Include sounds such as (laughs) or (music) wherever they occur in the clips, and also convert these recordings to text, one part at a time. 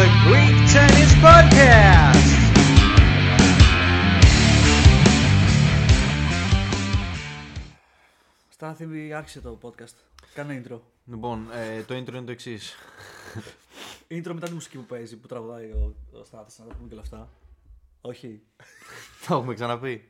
the Greek Tennis Podcast. Στάθη, άρχισε το podcast. Κάνε intro. Λοιπόν, ε, το intro είναι το εξής. Intro μετά τη μουσική που παίζει, που τραγουδάει ο, ο Στάθης, να τα πούμε και όλα αυτά. Όχι. (laughs) Το έχουμε ξαναπεί.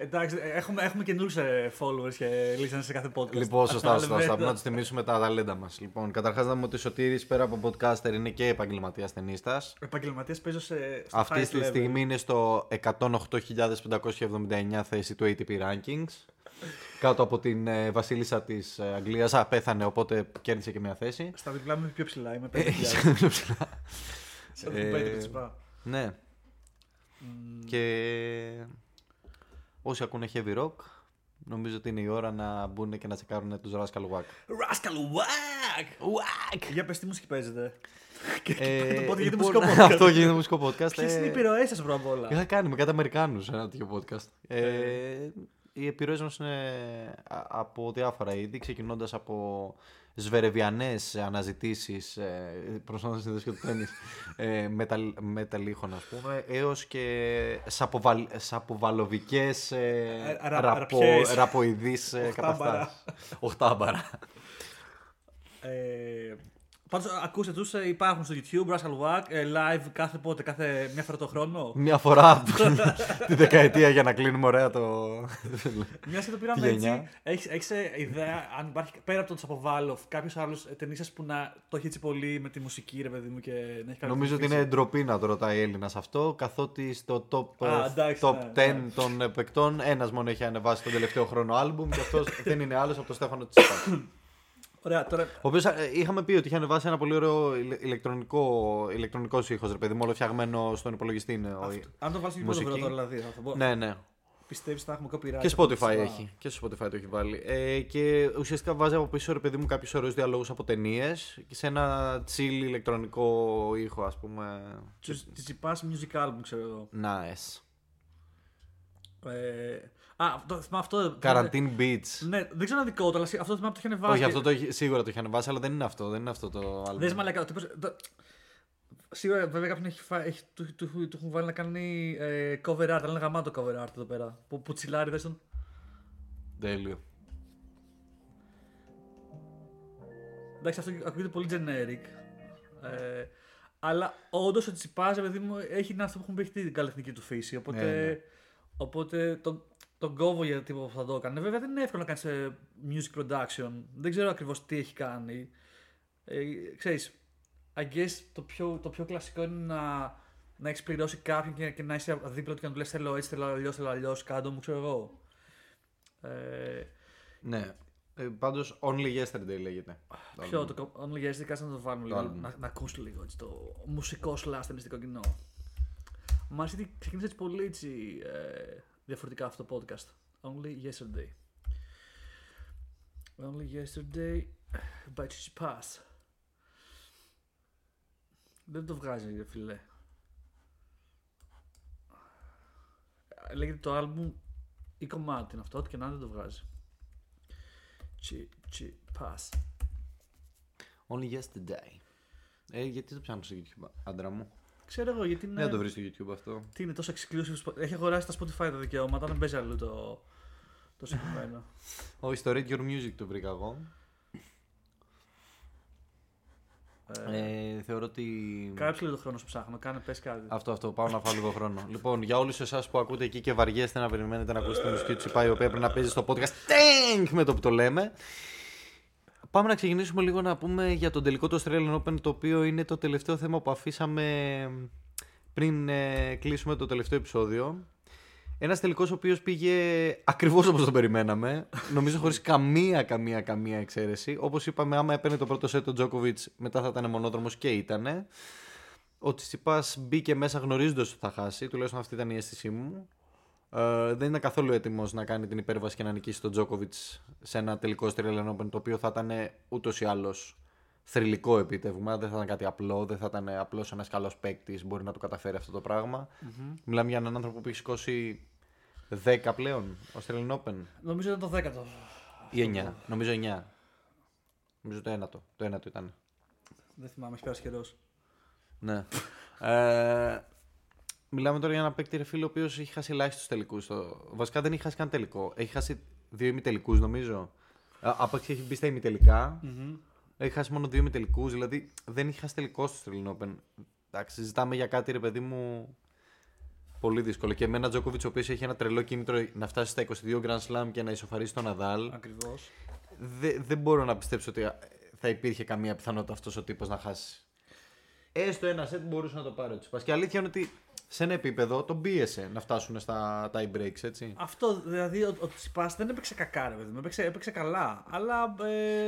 Εντάξει, ε, έχουμε, έχουμε καινούριους followers και listeners σε κάθε podcast. Λοιπόν, σωστά, Αλλά σωστά. βέβαια, σωστά. Πρέπει να τους τιμήσουμε τα ταλέντα μας. Λοιπόν, καταρχάς να πούμε ότι ο Σωτήρης πέρα από podcaster είναι και επαγγελματίας ταινίστας. Επαγγελματίας παίζω σε, στο Αυτή highest τη level. στιγμή είναι στο 108.579 θέση του ATP Rankings. Κάτω από την ε, βασίλισσα της ε, Αγγλίας. Α, πέθανε, οπότε κέρδισε και μια θέση. Στα διπλά μου είναι πιο ψηλά, είμαι Ε, 5.000. είσαι πιο ψηλά. Σαν το Ε, κουμπέτι του Τσιπά. Ναι. Και όσοι ακούνε heavy rock, νομίζω ότι είναι η ώρα να μπουν και να τσεκάρουν τους Rascal Wack. Rascal Wack! Wack! Για πες τι μουσική παίζετε. (laughs) Ε, το (laughs) podcast γίνεται λοιπόν, μουσικό podcast. Αυτό γίνεται μουσικό podcast. Ποιες είναι οι Ε, επιρροές σας πρώτα απ' όλα; Είχα κάνει με κάτι Αμερικάνους ένα τέτοιο podcast. Ε, οι επιρροές μας είναι α- από διάφορα είδη, ξεκινώντας από σβερεβιανές αναζητήσεις ε, προσφάτως συνδέσεις και το τέννις ε, μεταλ, μεταλλήχων ας πούμε έως και σαποβαλ, σαποβαλοβικές ε, Ε, ρα- ραπο, ραπιές. ραποειδείς ε, Οχτάμπαρα. Καταστάσεις. Οχτάμπαρα. Ε, Πάντως ακούστε τους, ε, υπάρχουν στο YouTube, Rascal Wack, ε, live κάθε πότε, κάθε μια φορά το χρόνο. Μια φορά (laughs) τη δεκαετία για να κλείνουμε ωραία το... Μιας και το Τη πήραμε γενιά. έτσι, έχεις, έχεις ε, ιδέα αν υπάρχει πέρα από τον Τσαποβάλοφ κάποιος άλλος ε, ταινίσας που να το έχει έτσι πολύ με τη μουσική ρε παιδί μου και να έχει κάνει Νομίζω ότι είναι ντροπή να το ρωτάει Έλληνα αυτό, καθότι στο top, Α, ε, εντάξει, top ναι, 10 ναι. των ε, παικτών ένας μόνο έχει ανεβάσει τον τελευταίο χρόνο άλμπουμ και αυτός (laughs) δεν είναι άλλος από τον Στέφανο Τσίπρα. Ωραία, τώρα Ο οποίος είχαμε πει ότι είχε ανεβάσει ένα πολύ ωραίο ηλε- ηλεκτρονικό, ηλεκτρονικός ήχος, ρε παιδί μου, όλο φτιαγμένο στον υπολογιστή είναι. ο- αν το βάλεις και μουσική. πρώτο τώρα δηλαδή, θα, θα, Ναι, ναι. πιστεύεις θα έχουμε copyright. Και από Spotify τη σειρά. έχει. Και στο Spotify το έχει βάλει. Ε, και ουσιαστικά βάζει από πίσω, ρε παιδί μου, κάποιους ωραίους διαλόγους από ταινίες και σε ένα chill ηλεκτρονικό ήχο, ας πούμε. Της της Τσιπάς music album ξέρω εγώ. Nice. Ε, α, αυτό, θυμάμαι αυτό. Quarantine Beats. Ναι, δεν ξέρω αν δικό του, αλλά αυτό θυμάμαι που το είχε βάσει. Όχι, αυτό το έχει, σίγουρα το έχει ανεβάσει, αλλά δεν είναι αυτό. Δεν είναι αυτό το άλλο. Δες μαλακά, ο τύπος, το- Σίγουρα βέβαια κάποιον έχει, φά, έχει του, του, του, του έχουν βάλει να κάνει ε, cover art, αλλά είναι γαμάτο cover art εδώ πέρα. Που, που τσιλάρει, δες τον. Τέλειο. Εντάξει, αυτό ακούγεται πολύ generic. Ε, αλλά όντως ο Τσιπάς, παιδί μου, έχει ένα αυτό που έχουν πει έχει την καλλιτεχνική του φύση. Οπότε, Ναι, ναι. οπότε τον, τον κόβω για τύπο που θα το έκανε. Βέβαια δεν είναι εύκολο να κάνεις music production. Δεν ξέρω ακριβώς τι έχει κάνει. Ε, ξέρεις, I guess το πιο, το πιο κλασικό είναι να, να έχεις πληρώσει κάποιον και, και να είσαι δίπλα του και να του λες θέλω έτσι, θέλω αλλιώς, θέλω αλλιώς, κάτω μου, ξέρω εγώ. Ε, Ναι. Ε, Πάντως, Only Yesterday λέγεται. Ποιο, το κο- Only Yesterday, κάτσε να το βάλουμε λίγο, album. να, να ακούσω λίγο έτσι, το μουσικό slash ταινιστικό κοινό. Μα γιατί ξεκίνησε έτσι πολύ έτσι, ε, διαφορετικά αυτό το podcast. Only Yesterday. Only Yesterday by Chichi Pass. Δεν το βγάζει, ρε φιλέ. Λέγεται το album ή κομμάτι είναι αυτό, ό,τι και να είναι δεν το βγάζει. Chichi Pass. Only Yesterday. Ε, γιατί το πιάνω στο YouTube, άντρα μου; Ξέρω εγώ γιατί είναι. Δεν το βρεις στο YouTube αυτό. Τι είναι τόσο exclusive. Spo- Έχει αγοράσει τα Spotify τα δικαιώματα, δεν παίζει αλλού το, το συγκεκριμένο. (laughs) Όχι, στο Read Your Music το βρήκα εγώ. Ε, θεωρώ ότι. Κάψε λίγο το χρόνο σου ψάχνω, κάνε πες κάτι. Αυτό, αυτό, πάω να φάω λίγο χρόνο. (laughs) λοιπόν, για όλους εσάς που ακούτε εκεί και βαριέστε να περιμένετε να ακούσετε τη μουσική του Τσιπά, η οποία πρέπει να παίζει στο podcast. Τέγκ με το που το λέμε. Πάμε να ξεκινήσουμε λίγο να πούμε για τον τελικό του Australian Open, το οποίο είναι το τελευταίο θέμα που αφήσαμε πριν ε, κλείσουμε το τελευταίο επεισόδιο. Ένας τελικός ο οποίος πήγε ακριβώς όπως το περιμέναμε. Νομίζω χωρίς καμία, καμία, καμία εξαίρεση. Όπως είπαμε, άμα έπαιρνε το πρώτο σετ ο Τζόκοβιτ, μετά θα ήταν μονόδρομος και ήτανε. Ο Τσιπά μπήκε μέσα γνωρίζοντας ότι θα χάσει, τουλάχιστον αυτή ήταν η αίσθησή μου. Ε, δεν ήταν καθόλου έτοιμος να κάνει την υπέρβαση και να νικήσει τον Τζόκοβιτ σε ένα τελικό Australian Open, το οποίο θα ήταν ούτως ή άλλως θρηλυκό επίτευγμα. Δεν θα ήταν κάτι απλό, δεν θα ήταν απλώς ένας καλός παίκτης μπορεί να το καταφέρει αυτό το πραγμα Μιλάμε για έναν άνθρωπο που έχει σηκώσει 10 πλέον Australian Open Νομίζω ήταν το δέκατο. ή 9. Νομίζω 9. Νομίζω το ένατο. Το ένατο ήταν. Δεν θυμάμαι, έχει πέρασει καιρός. Ναι. (laughs) ε, μιλάμε τώρα για ένα παίκτη ρε φίλο, ο οποίος έχει χάσει ελάχιστου τελικούς. Βασικά δεν έχει χάσει καν τελικό. Έχει χάσει δύο ημιτελικούς νομίζω. Ε, Άπαξ έχει μπει στα ημιτελικά. Έχει χάσει μόνο δύο ημιτελικούς. Δηλαδή δεν έχει χάσει τελικό στο Australian Open. Εντάξει, συζητάμε για κάτι ρε παιδί μου. Πολύ δύσκολο. Και με ένα Τζόκοβιτς ο οποίος έχει ένα τρελό κίνητρο να φτάσει στα 22 Grand Slam και να ισοφαρίσει τον Ναδάλ. Ακριβώς. Δε- δεν μπορώ να πιστέψω ότι θα υπήρχε καμία πιθανότητα αυτός ο τύπος να χάσει. Έστω ένα σετ μπορούσε να το πάρει ο Τσιπάς. Και αλήθεια είναι ότι σε ένα επίπεδο τον πίεσε να φτάσουν στα tie breaks, έτσι. Αυτό δηλαδή ο, ο Τσιτσιπάς δεν έπαιξε κακά, ρε παιδί μου. Έπαιξε, έπαιξε καλά. Αλλά.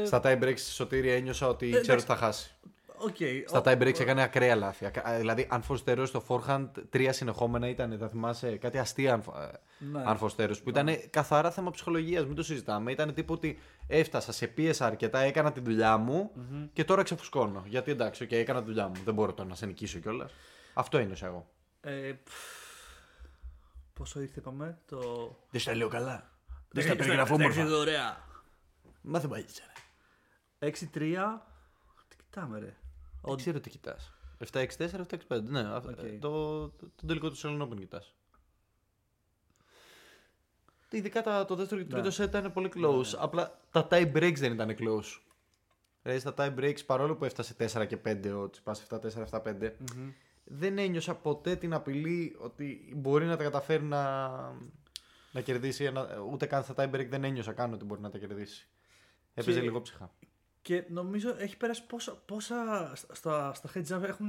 Ε, Στα tie breaks στη σωτηρία ένιωσα ότι ξέρω εντάξει. ότι θα χάσει. οκ. Στα Ο- tie breaks έκανε ακραία λάθη. Ακα- Δηλαδή, unforced error στο forehand, τρία συνεχόμενα ήταν, θα θυμάσαι, κάτι αστεία αν, Ναι. αν που ήταν καθαρά θέμα ψυχολογίας. Μην το συζητάμε. Ήταν τύπου ότι έφτασα, σε πίεσα αρκετά, έκανα τη δουλειά μου και τώρα ξεφουσκώνω. Γιατί εντάξει, okay, έκανα τη δουλειά μου. Δεν μπορώ τώρα να σε νικήσω κιόλας. Αυτό ένιωσα εγώ. Ε, πφ, πόσο ήρθε, είπαμε. Το. Δεν στα λέω καλά. Δεν στα περιγράφω όμορφα. Ωραία. Μα δεν πάει 6-3. Τι κοιτάμε, ρε. Δεν ξέρω τι κοιτάς. 7-6-4, 7-6-5. Ναι, αυ- Οκ. το, το, το τελικό του Australian Open κοιτάς. Ειδικά τα, το δεύτερο και το Ναι. τρίτο set ήταν πολύ close. Απλά τα tie breaks δεν ήταν close. Δηλαδή στα tie breaks παρόλο που έφτασε 4 και 5 ο Τσιπάς 7-4-7-5 δεν ένιωσα ποτέ την απειλή ότι μπορεί να τα καταφέρει να, να κερδίσει ένα, ούτε καν στα tie break δεν ένιωσα καν ότι μπορεί να τα κερδίσει. Έπαιζε Και- λίγο ψυχά. Και νομίζω έχει περάσει πόσα, πόσα στα, στα heads up έχουν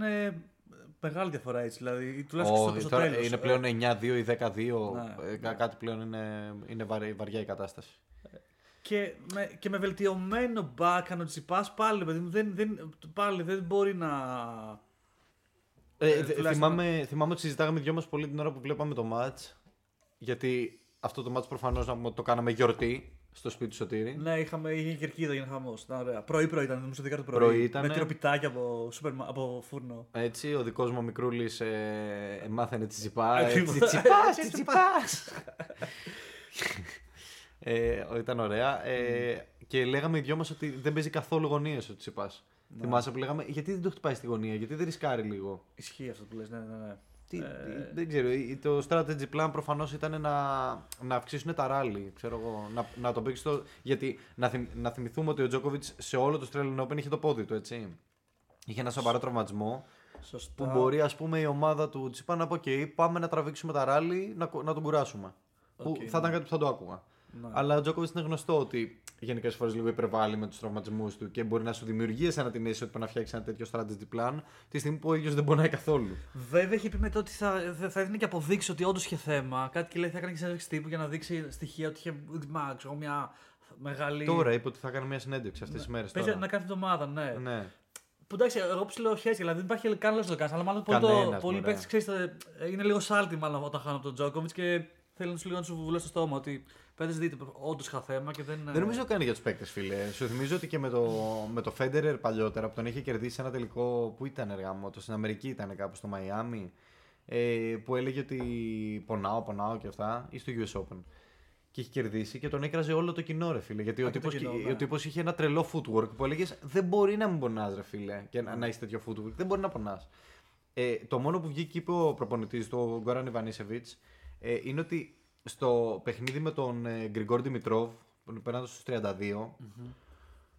μεγάλη διαφορά έτσι. Δηλαδή, ή τουλάχιστον στο, Όχι, στο τώρα τέλος. είναι πλέον 9-2 ή 10-2. Ναι, ε, κα- Κάτι πλέον είναι, είναι βαρύ- βαριά η κατάσταση. Και με, και με βελτιωμένο backhand ο Τσιπάς πάλι, παιδί μου, δεν, δεν, πάλι δεν μπορεί να... Ε, Ε, δε- τουλάχιστον- θυμάμαι, θυμάμαι ότι συζητάγαμε οι δυο μας πολύ την ώρα που βλέπαμε το match. Γιατί αυτό το match προφανώς να πούμε ότι το κάναμε γιορτή στο σπίτι του Σωτήρη. Ναι, είχαμε, είχε κερκίδα για να χαμός. Ήταν ωραία. Πρωί-πρωί ήταν, νομίζω 10 το πρωί. Πρωί ήτανε. Με τυροπιτάκια από, σούπερ, μα- από φούρνο. Έτσι, ο δικός μου ο Μικρούλης ε, μάθαινε τσιτσιπά. Ακριβώς. Έτσι, τσιτσιπάς, τσιτσιπάς. ε, ήταν ωραία. Ε, και λέγαμε οι δυο μας ότι δεν παίζει καθόλου γωνίες ο Τσιτσιπάς. Θυμάσαι που λέγαμε, γιατί δεν το χτυπάει στη γωνία, γιατί δεν ρισκάρει λίγο. Ισχύει αυτό που λες, ναι, ναι, ναι. Τι, Ε, τι- δεν ξέρω. η- Το strategy plan προφανώς ήταν να, να αυξήσουν τα ράλι. Ξέρω εγώ, να, να το παίξεις το. Γιατί να, θυμ- να θυμηθούμε ότι ο Τζόκοβιτ σε όλο το Australian Open είχε το πόδι του, έτσι. Είχε ένα σοβαρό τραυματισμό Σωστά. που μπορεί ας πούμε η ομάδα του Τσιπά να πει: OK, πάμε να τραβήξουμε τα ράλι να, κο- να τον κουράσουμε. που Οκ, θα ήταν κάτι που θα το άκουγα. Ναι. Αλλά ο Τζόκοβιτ είναι γνωστό ότι γενικές φορές λίγο υπερβάλλει με τους τραυματισμούς του και μπορεί να σου δημιουργήσει ένα την αίσθηση ότι πρέπει να φτιάξεις ένα τέτοιο strategy plan τη στιγμή που ο ίδιος δεν πονάει καθόλου. Βέβαια είχε πει μετά ότι θα, θα, θα έδινε και αποδείξει ότι όντως είχε θέμα. Κάτι και λέει θα έκανε και συνέντευξη τύπου για να δείξει στοιχεία ότι είχε μα, ξέρω, μια μεγάλη. Τώρα είπε ότι θα κάνει μια συνέντευξη αυτές τις μέρες. Παίζει να κάνει την εβδομάδα, ναι. Ναι. Που εντάξει, εγώ ψιλοχαίρει, δηλαδή δεν υπάρχει καν λόγος να το κάνεις. Αλλά μάλλον πολλοί, το, Κανένας, πολλοί μωρέ. παίχτε ξέρεις, είναι λίγο σάλτι μάλλον όταν χάνουν από τον Τζόκοβιτ και θέλουν λίγο να τους βουλώσει στο στόμα ότι παίρνει δείτε, όντως είχα θέμα και δεν. Δεν νομίζω κάνει για τους παίκτες, φίλε. Σου θυμίζω ότι και με το, με το Federer παλιότερα που τον είχε κερδίσει ένα τελικό. Πού ήταν, εργά μου, το στην Αμερική ήταν κάπου στο Μαϊάμι. Ε, που έλεγε ότι πονάω, πονάω και αυτά. ή στο US Open. Και είχε κερδίσει και τον έκραζε όλο το κοινό, ρε φίλε. Γιατί Α, ο και το τύπος, κοινό, και- ναι. ο τύπος είχε ένα τρελό footwork που έλεγες Δεν μπορεί να μην πονάς, ρε φίλε, και να, να έχει τέτοιο footwork. Δεν μπορεί να πονάς. Ε, το μόνο που βγήκε και είπε ο προπονητής του, ο Γκόραν Ιβανίσεβιτ, ε, είναι ότι στο παιχνίδι με τον ε, Γκριγκόρ Δημητρόβ, που πέρασε στους 32,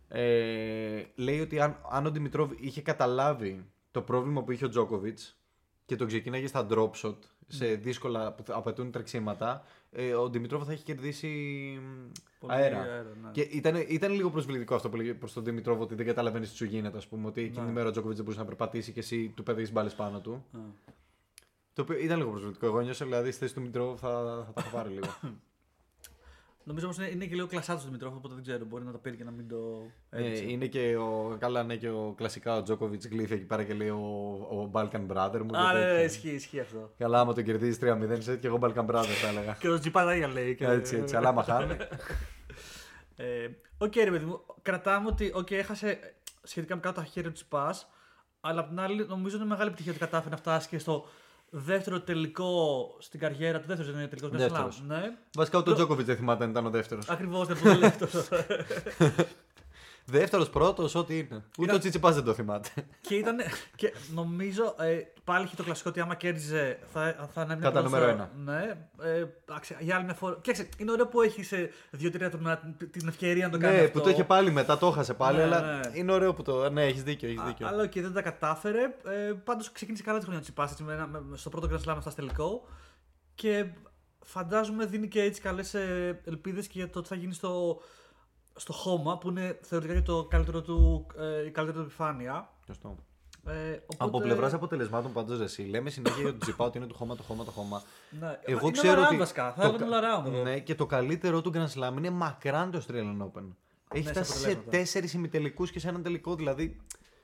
ε, λέει ότι αν, αν ο Δημητρόβ είχε καταλάβει το πρόβλημα που είχε ο Τζόκοβιτς και το ξεκίναγε στα drop shot σε δύσκολα που θα απαιτούν τρεξίματα, ε, ο Δημητρόβ θα έχει κερδίσει μ, Πολύ αέρα. αέρα, ναι. Και ήταν, ήταν λίγο προσβλητικό αυτό που λέγε προς τον Δημητρόβ ότι δεν καταλαβαίνεις τι σου γίνεται, ας πούμε. Ότι εκείνη Ναι. την ημέρα ο Τζόκοβιτς δεν μπορούσε να περπατήσει και εσύ του παιδείς μπάλες πάνω του. Α. Το οποίο ήταν λίγο προσβλητικό. Εγώ ένιωσα δηλαδή στη θέση του Δημητρόφ θα, θα τα έχω πάρει λίγο. (laughs) Νομίζω όμως είναι, είναι και λίγο κλασάτο του Δημητρόφ, οπότε δεν ξέρω. Μπορεί να τα πήρε και να μην το. Ε, έδειξε. είναι και ο, καλά, ναι, και ο κλασικά ο Τζόκοβιτ γλύφει εκεί πέρα και λέει ο, ο Balkan Brother μου. και Α, ναι, ναι, τέτοια. ισχύει, ισχύει αυτό. Καλά, άμα τον κερδίζεις 3-0 σε και εγώ Balkan Brother θα έλεγα. Και ο Τσιτσιπά τα ίδια λέει. Και... έτσι, έτσι. Αλλά άμα χάνει. Ε, Οκ, ρε παιδί μου, κρατάμε ότι okay, έχασε σχετικά με κάτω τα χέρια του Τσιτσιπά, αλλά απ' την άλλη νομίζω είναι μεγάλη επιτυχία ότι κατάφερε να φτάσει και στο δεύτερο τελικό στην καριέρα του. Δεύτερος δεν είναι τελικός Grand Slam. Δεύτερος. Ναι. Βασικά ούτε ο Τζόκοβιτ δεν θυμάται αν ήταν ο δεύτερος. Ακριβώς δεν το λέω αυτό. (laughs) Δεύτερος, πρώτος, ό,τι είναι. Ούτε Ήταν- ο Τσιτσιπά δεν το θυμάται. και, ήταν, και νομίζω ε, πάλι είχε το κλασικό ότι άμα κέρδιζε θα, θα είναι μια Κατά ποδόσφαιρο- νούμερο Ναι, ε, άξι, για άλλη μια φορά. Κοίταξε, είναι ωραίο που έχει σε δύο-τρία τουρνουά την ευκαιρία να το κάνει. ναι, αυτό. που το είχε πάλι μετά, το έχασε πάλι, Ναι, αλλά ναι. είναι ωραίο που το. Ναι, έχεις δίκιο. Έχεις Α, δίκιο. Αλλά οκ, δεν τα κατάφερε. Ε, Πάντως ξεκίνησε καλά τη χρονιά ο Τσιτσιπάς, έτσι, με ένα- με- στο πρώτο Grand Slam στο τελικό. Και φαντάζομαι δίνει και έτσι καλές ελπίδες και για το τι θα γίνει στο, στο χώμα που είναι θεωρητικά και το καλύτερο του, ε, η καλύτερη του επιφάνεια. Σωστό. Ε, οπότε, Από πλευράς αποτελεσμάτων πάντως εσύ, λέμε συνέχεια για τον Τσιτσιπά ότι είναι το χώμα, το χώμα, το χώμα. Ναι, Εγώ είναι ξέρω all-around ότι. Βασικά. Θα το έλεγα κα- all around εδώ. Ναι, και το καλύτερό του Grand Slam είναι μακράν το Australian Open. Έχει Ναι, σε φτάσει σε αποτελέσματα. τέσσερις ημιτελικούς και σε έναν τελικό. Δηλαδή,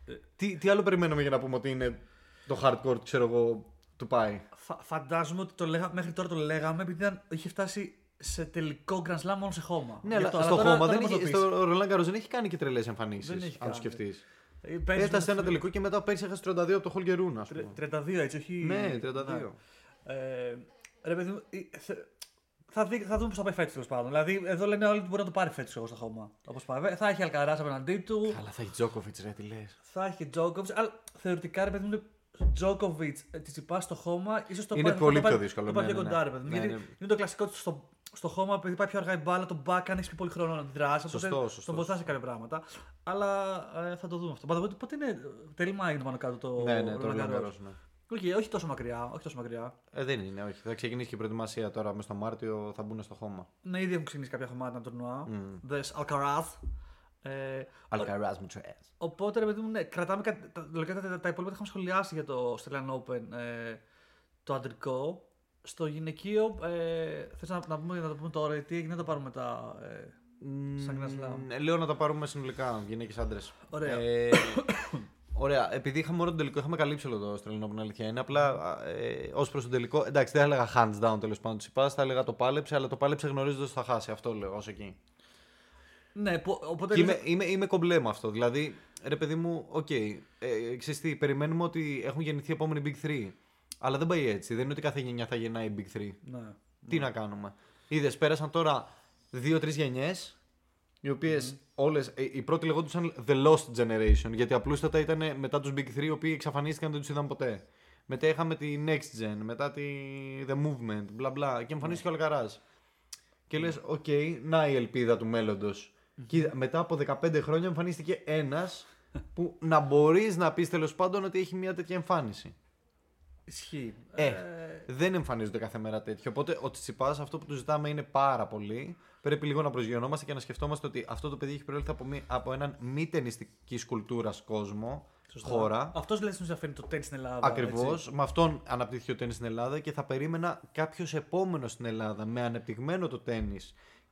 Ε. τι, τι άλλο περιμένουμε για να πούμε ότι είναι το hardcore, ξέρω εγώ, του πάει. Φα- φαντάζομαι ότι το λέγα, μέχρι τώρα το λέγαμε επειδή ήταν, είχε φτάσει σε τελικό Grand Slam μόνο σε χώμα. Ναι, Γι' αλλά αυτό, στο τώρα- χώμα τώρα δεν μας το έχει, πεις. στο Roland Garros δεν έχει κάνει και τρελές εμφανίσεις. Δεν έχει Αν το κάνει. σκεφτείς. Ε, παίζεις Έφτασε σε με- ένα τελικό και μετά πέρσι έχασε 32 από το Χολγκερούν, ας Τρε- πούμε. 32 έτσι, όχι. Ναι, 32. Ε, ρε παιδί μου, ε, θε- θα, δει, θα δούμε πώς θα πάει φέτος τέλος πάντων. Δηλαδή, εδώ λένε όλοι ότι μπορεί να το πάρει φέτος εγώ στο χώμα. Όπως πάει. Θα έχει Αλκαράς απέναντί του, Καλά, θα έχει Τζόκοβιτ, ρε, τι λες. θα έχει και Τζόκοβιτ. Αλλά θεωρητικά, ρε παιδί μου, Τζόκοβιτ τη τσιπάς στο χώμα, ίσως το Είναι πάρει- πολύ θα το πιο πάρει- δύσκολο, Το πάρει ναι, πιο ναι, κοντά, ναι. ρε παιδί μου. Ναι, Γιατί ναι. είναι το κλασικό ότι στο, στο χώμα, επειδή πάει πιο αργά η μπάλα, τον back αν έχεις πιο πολύ χρόνο να αντιδράσει. Σωστό, οπότε σωστό. Τον βοηθάς σε κάποια πράγματα. Αλλά ε, θα το δούμε αυτό. Πάντω, πότε είναι. Τέλη Μάη είναι πάνω κάτω το. Ναι, ναι, το Roland Roland Garros. Garros, ναι. Όχι, όχι τόσο μακριά. Όχι τόσο μακριά. Ε, δεν είναι, όχι. Θα ξεκινήσει και η προετοιμασία τώρα μες στο Μάρτιο, θα μπουν στο χώμα. Ναι, ήδη έχουν ξεκινήσει κάποια χωμάτια τουρνουά. Μμ. Δες Alcaraz. Ε, Αλκαράζ μου τσουέ. οπότε, ρε παιδί μου, ναι, κρατάμε κάτι. Τα, λογικά τα, τα, τα υπόλοιπα τα είχαμε σχολιάσει για το Australian Open ε, το αντρικό. Στο γυναικείο, ε, θες να, να, πούμε, να το πούμε τώρα, τι έγινε να το πάρουμε μετά. Ε, Σαν Grand Slam. Λέω να τα πάρουμε συνολικά, γυναίκες άντρες. Ωραία. Ε, ωραία. Επειδή είχαμε μόνο τον τελικό, είχαμε καλύψει όλο το Australian Open, αλήθεια είναι. Απλά ε, ως προς τον τελικό, εντάξει, δεν θα έλεγα hands down τέλος πάντων τη θα έλεγα το πάλεψε, αλλά το πάλεψε γνωρίζοντας ότι θα χάσει. Αυτό λέω ως εκεί. ναι, που, οπότε. Και είμαι, είμαι, είμαι κομπλέ με αυτό. Δηλαδή, ρε παιδί μου, οκ. ε, ξέρεις τι, περιμένουμε ότι έχουν γεννηθεί οι επόμενοι Big 3. Αλλά δεν πάει έτσι. Δεν είναι ότι κάθε γενιά θα γεννάει Big 3. Ναι. Τι να κάνουμε. Είδες, πέρασαν τώρα δύο-τρεις γενιές. Οι οποίες όλες. Η πρώτη λεγόντουσαν The Lost Generation. Γιατί απλούστατα ήταν μετά τους Big 3 οι οποίοι εξαφανίστηκαν δεν τους είδαν ποτέ. Μετά είχαμε τη Next Gen, μετά τη The Movement, μπλα μπλα. Και εμφανίστηκε ο Αλκαράζ. Και λες, οκ, να η ελπίδα του μέλλοντος. Και μετά από 15 χρόνια εμφανίστηκε ένας που να μπορείς να πεις τέλος πάντων ότι έχει μια τέτοια εμφάνιση. Ισχύει. Ε, δεν εμφανίζονται κάθε μέρα τέτοιοι. Οπότε ο Τσιτσιπά αυτό που του ζητάμε είναι πάρα πολύ. Πρέπει λίγο να προσγειωνόμαστε και να σκεφτόμαστε ότι αυτό το παιδί έχει προέλθει από, μη- από έναν μη ταινιστικής κουλτούρας κόσμο, χώρα. Αυτός λέει στην φέρνει το τέννη στην Ελλάδα. Ακριβώς. έτσι. Με αυτόν αναπτύχθηκε ο τέννη στην Ελλάδα και θα περίμενα κάποιος επόμενος στην Ελλάδα με ανεπτυγμένο το τέννη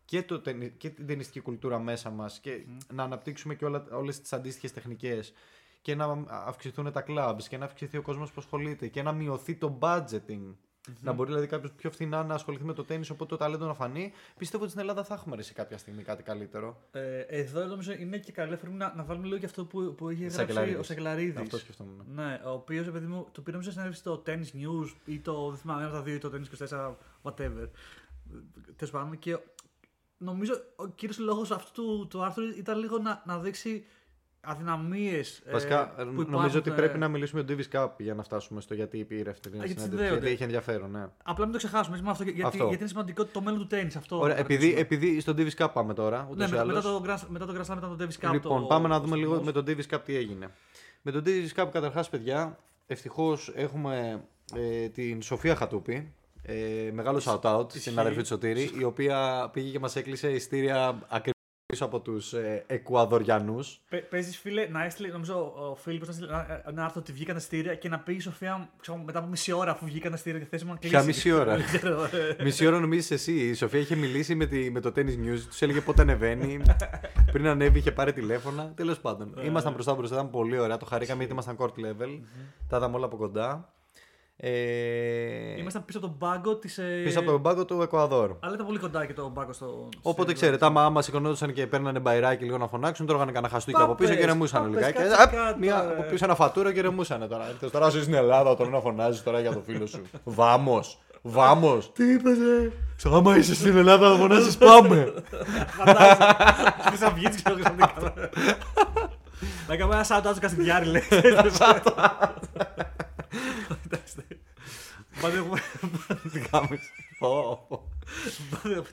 και, το, ταινι- και την ταινιστική κουλτούρα μέσα μας και να αναπτύξουμε και όλα, όλες τις αντίστοιχες τεχνικές και να αυξηθούν τα clubs και να αυξηθεί ο κόσμος που ασχολείται και να μειωθεί το budgeting. Να μπορεί δηλαδή κάποιος πιο φθηνά να ασχοληθεί με το τέννη, οπότε το ταλέντο να φανεί. Πιστεύω ότι στην Ελλάδα θα έχουμε ρέσει κάποια στιγμή κάτι καλύτερο. Ε, εδώ νομίζω είναι και καλή αφορμή να, να βάλουμε λίγο και αυτό που, που είχε γράψει Σακελαρίδης. ο Σακελαρίδης. Αυτό σκεφτόμουν. Ναι, ο οποίος παιδί μου το πήραμε σε συνέντευξη στο Tennis News ή το. Δεν θυμάμαι, ένα από τα δύο ή το Tennis 24, whatever. Τέλος πάντων. Και νομίζω ο κύριος λόγος αυτού του, του άρθρου ήταν λίγο να, να δείξει αδυναμίες. Βασικά, ε, που νομίζω υπάρχουν, ότι ε, πρέπει να μιλήσουμε για τον Davis Cup για να φτάσουμε στο γιατί πήρε αυτή την Α, γιατί συνέντευξη. συνδέονται. Γιατί έχει ενδιαφέρον, ναι. Απλά μην το ξεχάσουμε έτσι, με αυτό, γιατί, Αυτό. γιατί είναι σημαντικό το μέλλον του τέννη. Αυτό Ωραία, να επειδή, κρατήσουμε. επειδή στον Davis Cup πάμε τώρα. Ούτως Ναι, ή μετά, μετά, άλλως. το Grand, μετά το Grand Slam ήταν το Davis Cup. Λοιπόν, το, πάμε να ο δούμε λίγο στυλός. με τον Davis Cup τι έγινε. Με τον Davis Cup, καταρχάς, παιδιά, ευτυχώς έχουμε ε, την Σοφία Χατούπη. Ε, μεγάλο shout out στην αδερφή του Σωτήρη, η οποία πήγε και μας έκλεισε ειστήρια ακριβώ από τους ε, Εκουαδοριανούς. Παίζεις φίλε να έστειλε, νομίζω ο Φίλιππος να έστειλε ένα- ένα άρθρο ότι βγήκαν τα στήρια και να πει η Σοφία ξέρω, μετά από μισή ώρα αφού βγήκαν τα στήρια και θέσουμε να κλείσει. Ποια μισή ώρα; Δεν ξέρω, ε. Μισή ώρα νομίζεις εσύ. Η Σοφία είχε μιλήσει με, τη, με το Tennis News, τους έλεγε πότε ανεβαίνει. (laughs) Πριν ανέβει, είχε πάρει τηλέφωνα. Τέλος πάντων. ήμασταν μπροστά μπροστά, ήταν πολύ ωραία. Το χαρήκαμε γιατί ήμασταν court level. Τα είδαμε όλα από κοντά. Ε, Ήμασταν πίσω από τον πάγκο της. πίσω από τον πάγκο του Εκουαδόρ. Αλλά ήταν πολύ κοντά και το πάγκο στο. Οπότε στο- ξέρετε, άμα, άμα σηκωνόντουσαν και παίρνανε μπαϊράκι λίγο να φωνάξουν, τρώγανε κανένα χαστούκι από πίσω Πάπες, και ρεμούσαν πάπες, λιγάκι. κάτσε Απ, κάτω, Μία ρε. από πίσω ένα φατούρο και ρεμούσαν τώρα. Ήρθες τώρα είσαι στην Ελλάδα τώρα να φωνάζεις τώρα για το φίλο σου. Βάμος, Βάμος. Τι είπες, ρε. Άμα είσαι στην Ελλάδα, θα φωνάζεις πάμε. Φαντάζομαι. Χρυσή Αυγή τη ξέρω ξαφνικά. Να κάνουμε ένα shout out στο Καστιδιάρη, λέει. Εντάξει. Πάντα έχουμε. Τι κάνεις. Ω, ω.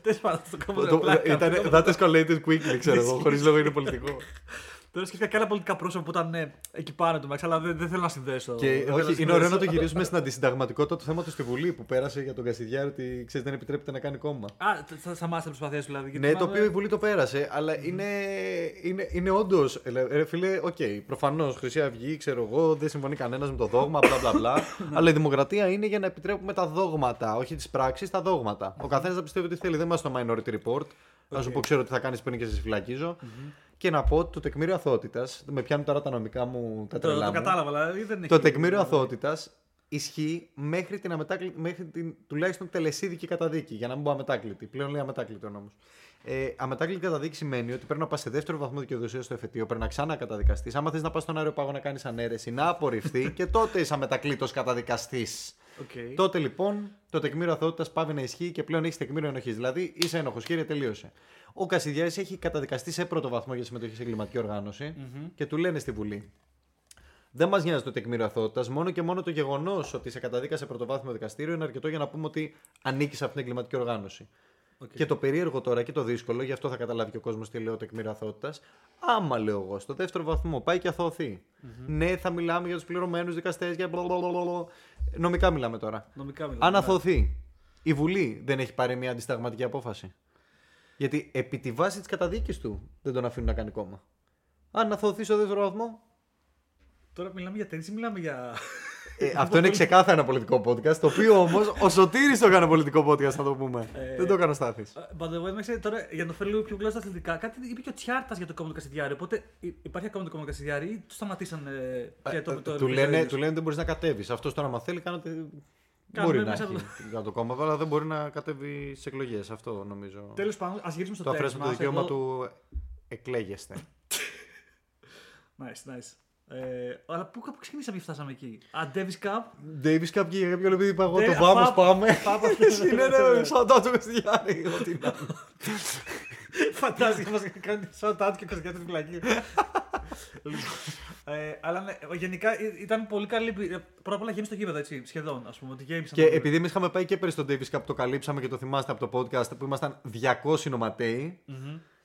Τέλο πάντων, το κάνουμε Το- πλάκα. Ήταν that escalated quickly, ξέρω εγώ, (laughs) χωρίς λόγο είναι πολιτικό. Τώρα σκέφτηκα και άλλα πολιτικά πρόσωπα που ήταν ε, εκεί πάνω του αλλά δεν, δεν θέλω να συνδέσω. Και Δεν θέλω όχι, να είναι ωραίο να συνδέσω. το γυρίσουμε στην αντισυνταγματικότητα του θέματος στη Βουλή που πέρασε για τον Κασιδιάρη ότι ξέρεις δεν επιτρέπεται να κάνει κόμμα. Α, θα σταμάτησε προσπάθειες σου δηλαδή. γιατί Ναι, το θυμάμαι- οποίο η Βουλή το πέρασε, αλλά είναι, είναι, είναι όντως. Ρε φίλε, οκ, προφανώς Χρυσή Αυγή, ξέρω εγώ, δεν συμφωνεί κανένας με το δόγμα, μπλα μπλα μπλα. αλλά η δημοκρατία είναι για να επιτρέπουμε τα δόγματα, όχι τις πράξεις, τα δόγματα. Ο καθένας θα πιστεύει ό,τι θέλει. Δεν είμαστε στο Minority Report. Να σου πω, ξέρω τι θα κάνεις πριν και σε φυλακίζω. Και να πω ότι το τεκμήριο αθωότητας. Με πιάνουν τώρα τα νομικά μου τα Το, τρελά. το μου. κατάλαβα, δηλαδή δεν έχει. Το τεκμήριο αθωότητας ισχύει μέχρι την, αμετάκλη... μέχρι την τουλάχιστον τελεσίδικη καταδίκη. Για να μην πω αμετάκλητη. Πλέον λέει αμετάκλητη ο νόμος. Ε, αμετάκλητη καταδίκη σημαίνει ότι πρέπει να πας σε δεύτερο βαθμό δικαιοδοσίας στο εφετείο, πρέπει να ξανακαταδικαστείς. Άμα θες να πας στον Άρειο Πάγο να κάνεις αναίρεση, να απορριφθεί και τότε είσαι αμετακλήτως καταδικασθείς. Οκ. Τότε λοιπόν το τεκμήριο αθωότητας παύει να ισχύει και πλέον έχεις τεκμήριο ενοχής. Δηλαδή είσαι ένοχος, κύριε, τελείωσε. Ο Κασιδιάρης έχει καταδικαστεί σε πρώτο βαθμό για συμμετοχή σε εγκληματική οργάνωση και του λένε στη Βουλή. Δεν μας νοιάζει το τεκμήριο αθωότητας, μόνο και μόνο το γεγονός ότι σε καταδίκασε πρωτοβάθμιο δικαστήριο είναι αρκετό για να πούμε ότι ανήκεις σε αυτήν την εγκληματική οργάνωση. Οκ. Και το περίεργο τώρα και το δύσκολο, γι' αυτό θα καταλάβει και ο κόσμος τι λέω τεκμήριο αθωότητας. Άμα λέω εγώ στο δεύτερο βαθμό πάει και αθωωθεί. Ναι, θα μιλάμε για τους πληρωμένους δικαστές, για μπλα. Νομικά μιλάμε τώρα. Νομικά μιλάμε. Αν ναι. αθωωθεί, η Βουλή δεν έχει πάρει μια αντισυνταγματική απόφαση. Γιατί επί τη βάση τη καταδίκη του δεν τον αφήνουν να κάνει κόμμα. Αν αθωωωθεί στο δεύτερο βαθμό. Τώρα μιλάμε για ταινίε ή μιλάμε για. Ε, αυτό είναι ξεκάθαρα ένα πολιτικό podcast. Το οποίο όμως ο Σωτήρης το έκανε πολιτικό podcast, θα το πούμε. Ε, δεν το έκανε ο Στάθης. By the way, μέχρι τώρα για να το φέρω λίγο πιο γλώσσα στα αθλητικά, κάτι είπε και ο Τσιάρτας για το κόμμα του Κασιδιάρη. Οπότε υ- υπάρχει ακόμα το κόμμα του Κασιδιάρη ή το σταματήσαν. ε, και το, Ε, το, του, το- λένε, το- του λένε δεν μπορείς να κατέβεις. Αυτός τώρα, άμα θέλει, κάνετε. Κάνουμε Μπορεί να μέσα έχει από για το κόμμα, αλλά δεν μπορεί να κατέβει στι εκλογές. Αυτό νομίζω. Τέλος πάντων, ας γυρίσουμε στο το τέλο. αφρέσουμε το δικαίωμα του εκλέγεστε. (laughs) Nice, nice. Ε, αλλά πού κάπου ξεκινήσαμε και φτάσαμε εκεί. Α, Davis Cup. Davis Cup και για κάποιο λόγο επειδή είπα εγώ Ναι, το πάμε, φα- πάμε. πάμε. Εσύ ναι, ναι, σαν τάτο με στη Γιάννη. Ό,τι να. Φαντάζομαι μας κάνει shout out και κοζιά στην φυλακή. ε, αλλά ναι, γενικά ε, ήταν πολύ καλή. εμπειρία. Πρώτα απ' όλα γέμισε το γήπεδο έτσι, σχεδόν. Α πούμε, ότι γέμισαν Και το- επειδή εμείς είχαμε πάει και πέρυσι στο Davis Cup, το καλύψαμε και το θυμάστε από το podcast που ήμασταν 200 νοματέοι.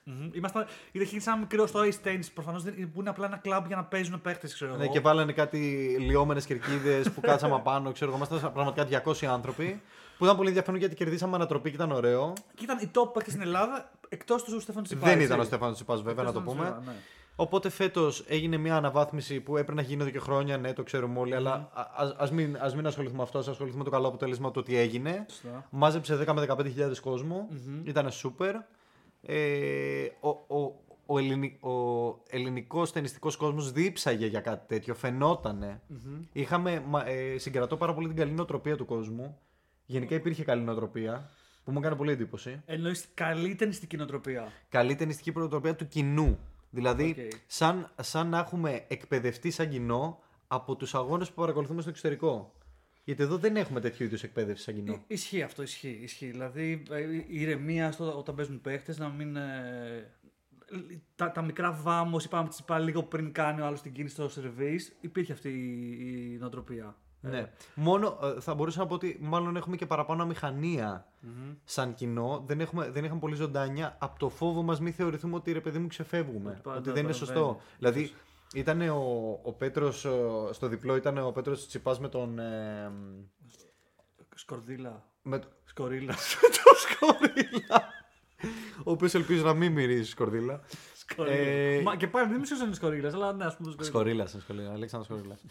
Μμμ, μμμ. Ήμασταν, είδα είχε ένα μικρό στο Ace Tennis προφανώ που είναι απλά ένα κλαμπ για να παίζουν παίχτες, ξέρω Ναι, εγώ. και βάλανε κάτι λιώμενε κερκίδες που κάτσαμε απάνω. Ξέρω εγώ, ήμασταν πραγματικά 200 άνθρωποι. Που ήταν πολύ ενδιαφέρον γιατί κερδίσαμε ανατροπή και ήταν ωραίο. Και ήταν η top παίχτη στην Ελλάδα εκτός του Στέφαν Τσιπάς. Δεν ήταν ο Στέφανο Τσιπάς, βέβαια, να το Εκτός του πούμε. Τσιπάς, ναι. Οπότε φέτος έγινε μια αναβάθμιση που έπρεπε να γίνει εδώ και χρόνια, ναι, το ξέρουμε όλοι, αλλά α μην, ας μην ασχοληθούμε με αυτό, ας ασχοληθούμε με το καλό αποτέλεσμα του ότι έγινε. Σωστά. Μάζεψε 10 με 15.000 κόσμο. Ήταν super. Ε, ο, ο, ο, ελληνι, ο ελληνικός ταινιστικός κόσμος δίψαγε για κάτι τέτοιο, φαινότανε. Είχαμε, μα- ε, συγκρατώ πάρα πολύ την καλή νοοτροπία του κόσμου. Γενικά υπήρχε καλή νοοτροπία, που μου έκανε πολύ εντύπωση. Εννοείς καλή τενιστική νοοτροπία. Καλή τενιστική νοοτροπία του κοινού. Δηλαδή, Οκ. σαν, σαν να έχουμε εκπαιδευτεί σαν κοινό από τους αγώνες που παρακολουθούμε στο εξωτερικό. Γιατί εδώ δεν έχουμε τέτοιου είδους εκπαίδευση σαν κοινό. Ε, Ισχύει αυτό, ισχύει. ισχύει. Δηλαδή ε, η ηρεμία στο, όταν παίζουν παίχτες να μην. ε, τα, τα μικρά βάμος, είπαμε Τσιτσιπά λίγο πριν κάνει ο άλλος την κίνηση στο σερβίς, υπήρχε αυτή η, η νοοτροπία. Ναι. Μόνο ε, θα μπορούσα να πω ότι μάλλον έχουμε και παραπάνω αμηχανία σαν κοινό. Δεν, έχουμε, δεν είχαμε πολύ ζωντάνια από το φόβο μας μην θεωρηθούμε ότι ρε παιδί μου ξεφεύγουμε. Ότι πάντα ότι δεν είναι παραβαίνει. σωστό. Δηλαδή, ήταν ο, ο Πέτρος, στο διπλό ήταν ο Πέτρος Τσιπάς με τον. Ε, Σκορδίλα. με, το- Σκορίλα. (laughs) το Σκορίλα. ο οποίος ελπίζω να μην μυρίζει σκορδίλα. Ε, Μα και πάλι δεν μισό είναι σκορίλας, αλλά ναι, ας πούμε σκορίλα. Σκορίλας, σκορίλα, Αλέξανδρος Σκορίλας.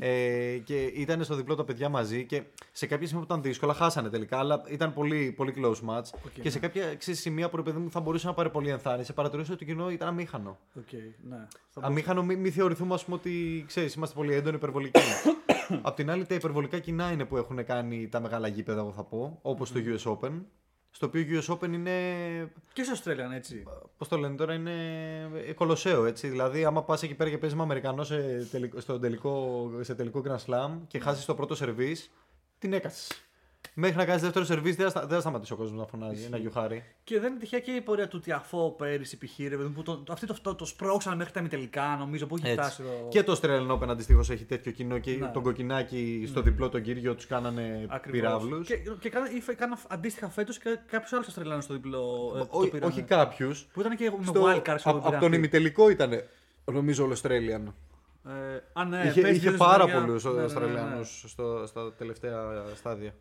ε, και ήταν στο διπλό τα παιδιά μαζί και σε κάποια σημεία που ήταν δύσκολα χάσανε τελικά, αλλά ήταν πολύ, πολύ close match. και σε κάποια ξέρεις, σημεία που ρε παιδί μου θα μπορούσε να πάρει πολύ ενθάρρυνση, παρατηρούσα ότι το κοινό ήταν αμήχανο. Οκ, ναι. Θα Αμήχανο, μην μη θεωρηθούμε ας πούμε, ότι ξέρεις, είμαστε πολύ έντονοι υπερβολικοί. (coughs) Απ' την άλλη, τα υπερβολικά κοινά είναι που έχουν κάνει τα μεγάλα γήπεδα, εγώ θα πω, όπως το US Open. Στο οποίο US Open είναι Και στο Australian, έτσι. Πώς το λένε τώρα, είναι ε, κολοσσέο έτσι. Δηλαδή, άμα πας εκεί πέρα και παίζεις με Αμερικανό σε τελικό, στο τελικό, σε τελικό Grand Slam και χάσεις το πρώτο σερβίς, την έκασες. Μέχρι να κάνεις δεύτερο σερβίς δεν θα, στα- δεν θα σταματήσει ο κόσμος να φωνάζει, να γιουχάρει. Και δεν είναι τυχαία και η πορεία του Τιαφό πέρυσι π.χ. ρε παιδί μου, που το, το, αυτοί το, το, το σπρώξαν μέχρι τα ημιτελικά νομίζω που έχει φτάσει. Το... Και το Australian Open αντιστοίχως έχει τέτοιο κοινό και Ναι. τον κοκκινάκι στο διπλό τον κύριο τους κάνανε Ακριβώς. πυράβλους. Και, και κάνα, ή φε- κάνα αντίστοιχα φέτος και κάποιο άλλο Αυστραλιάνο στο διπλό. ε, το όχι πήρανε. κάποιους. Που ήταν και με wildcard στο Από τον ημιτελικό ήταν, νομίζω, ο Australian. Ε, α, ναι, είχε παίζει είχε δύο πάρα ζευγάρια. πολλούς Ναι, ναι, ναι, ναι. Αυστραλιανού στα τελευταία στάδια.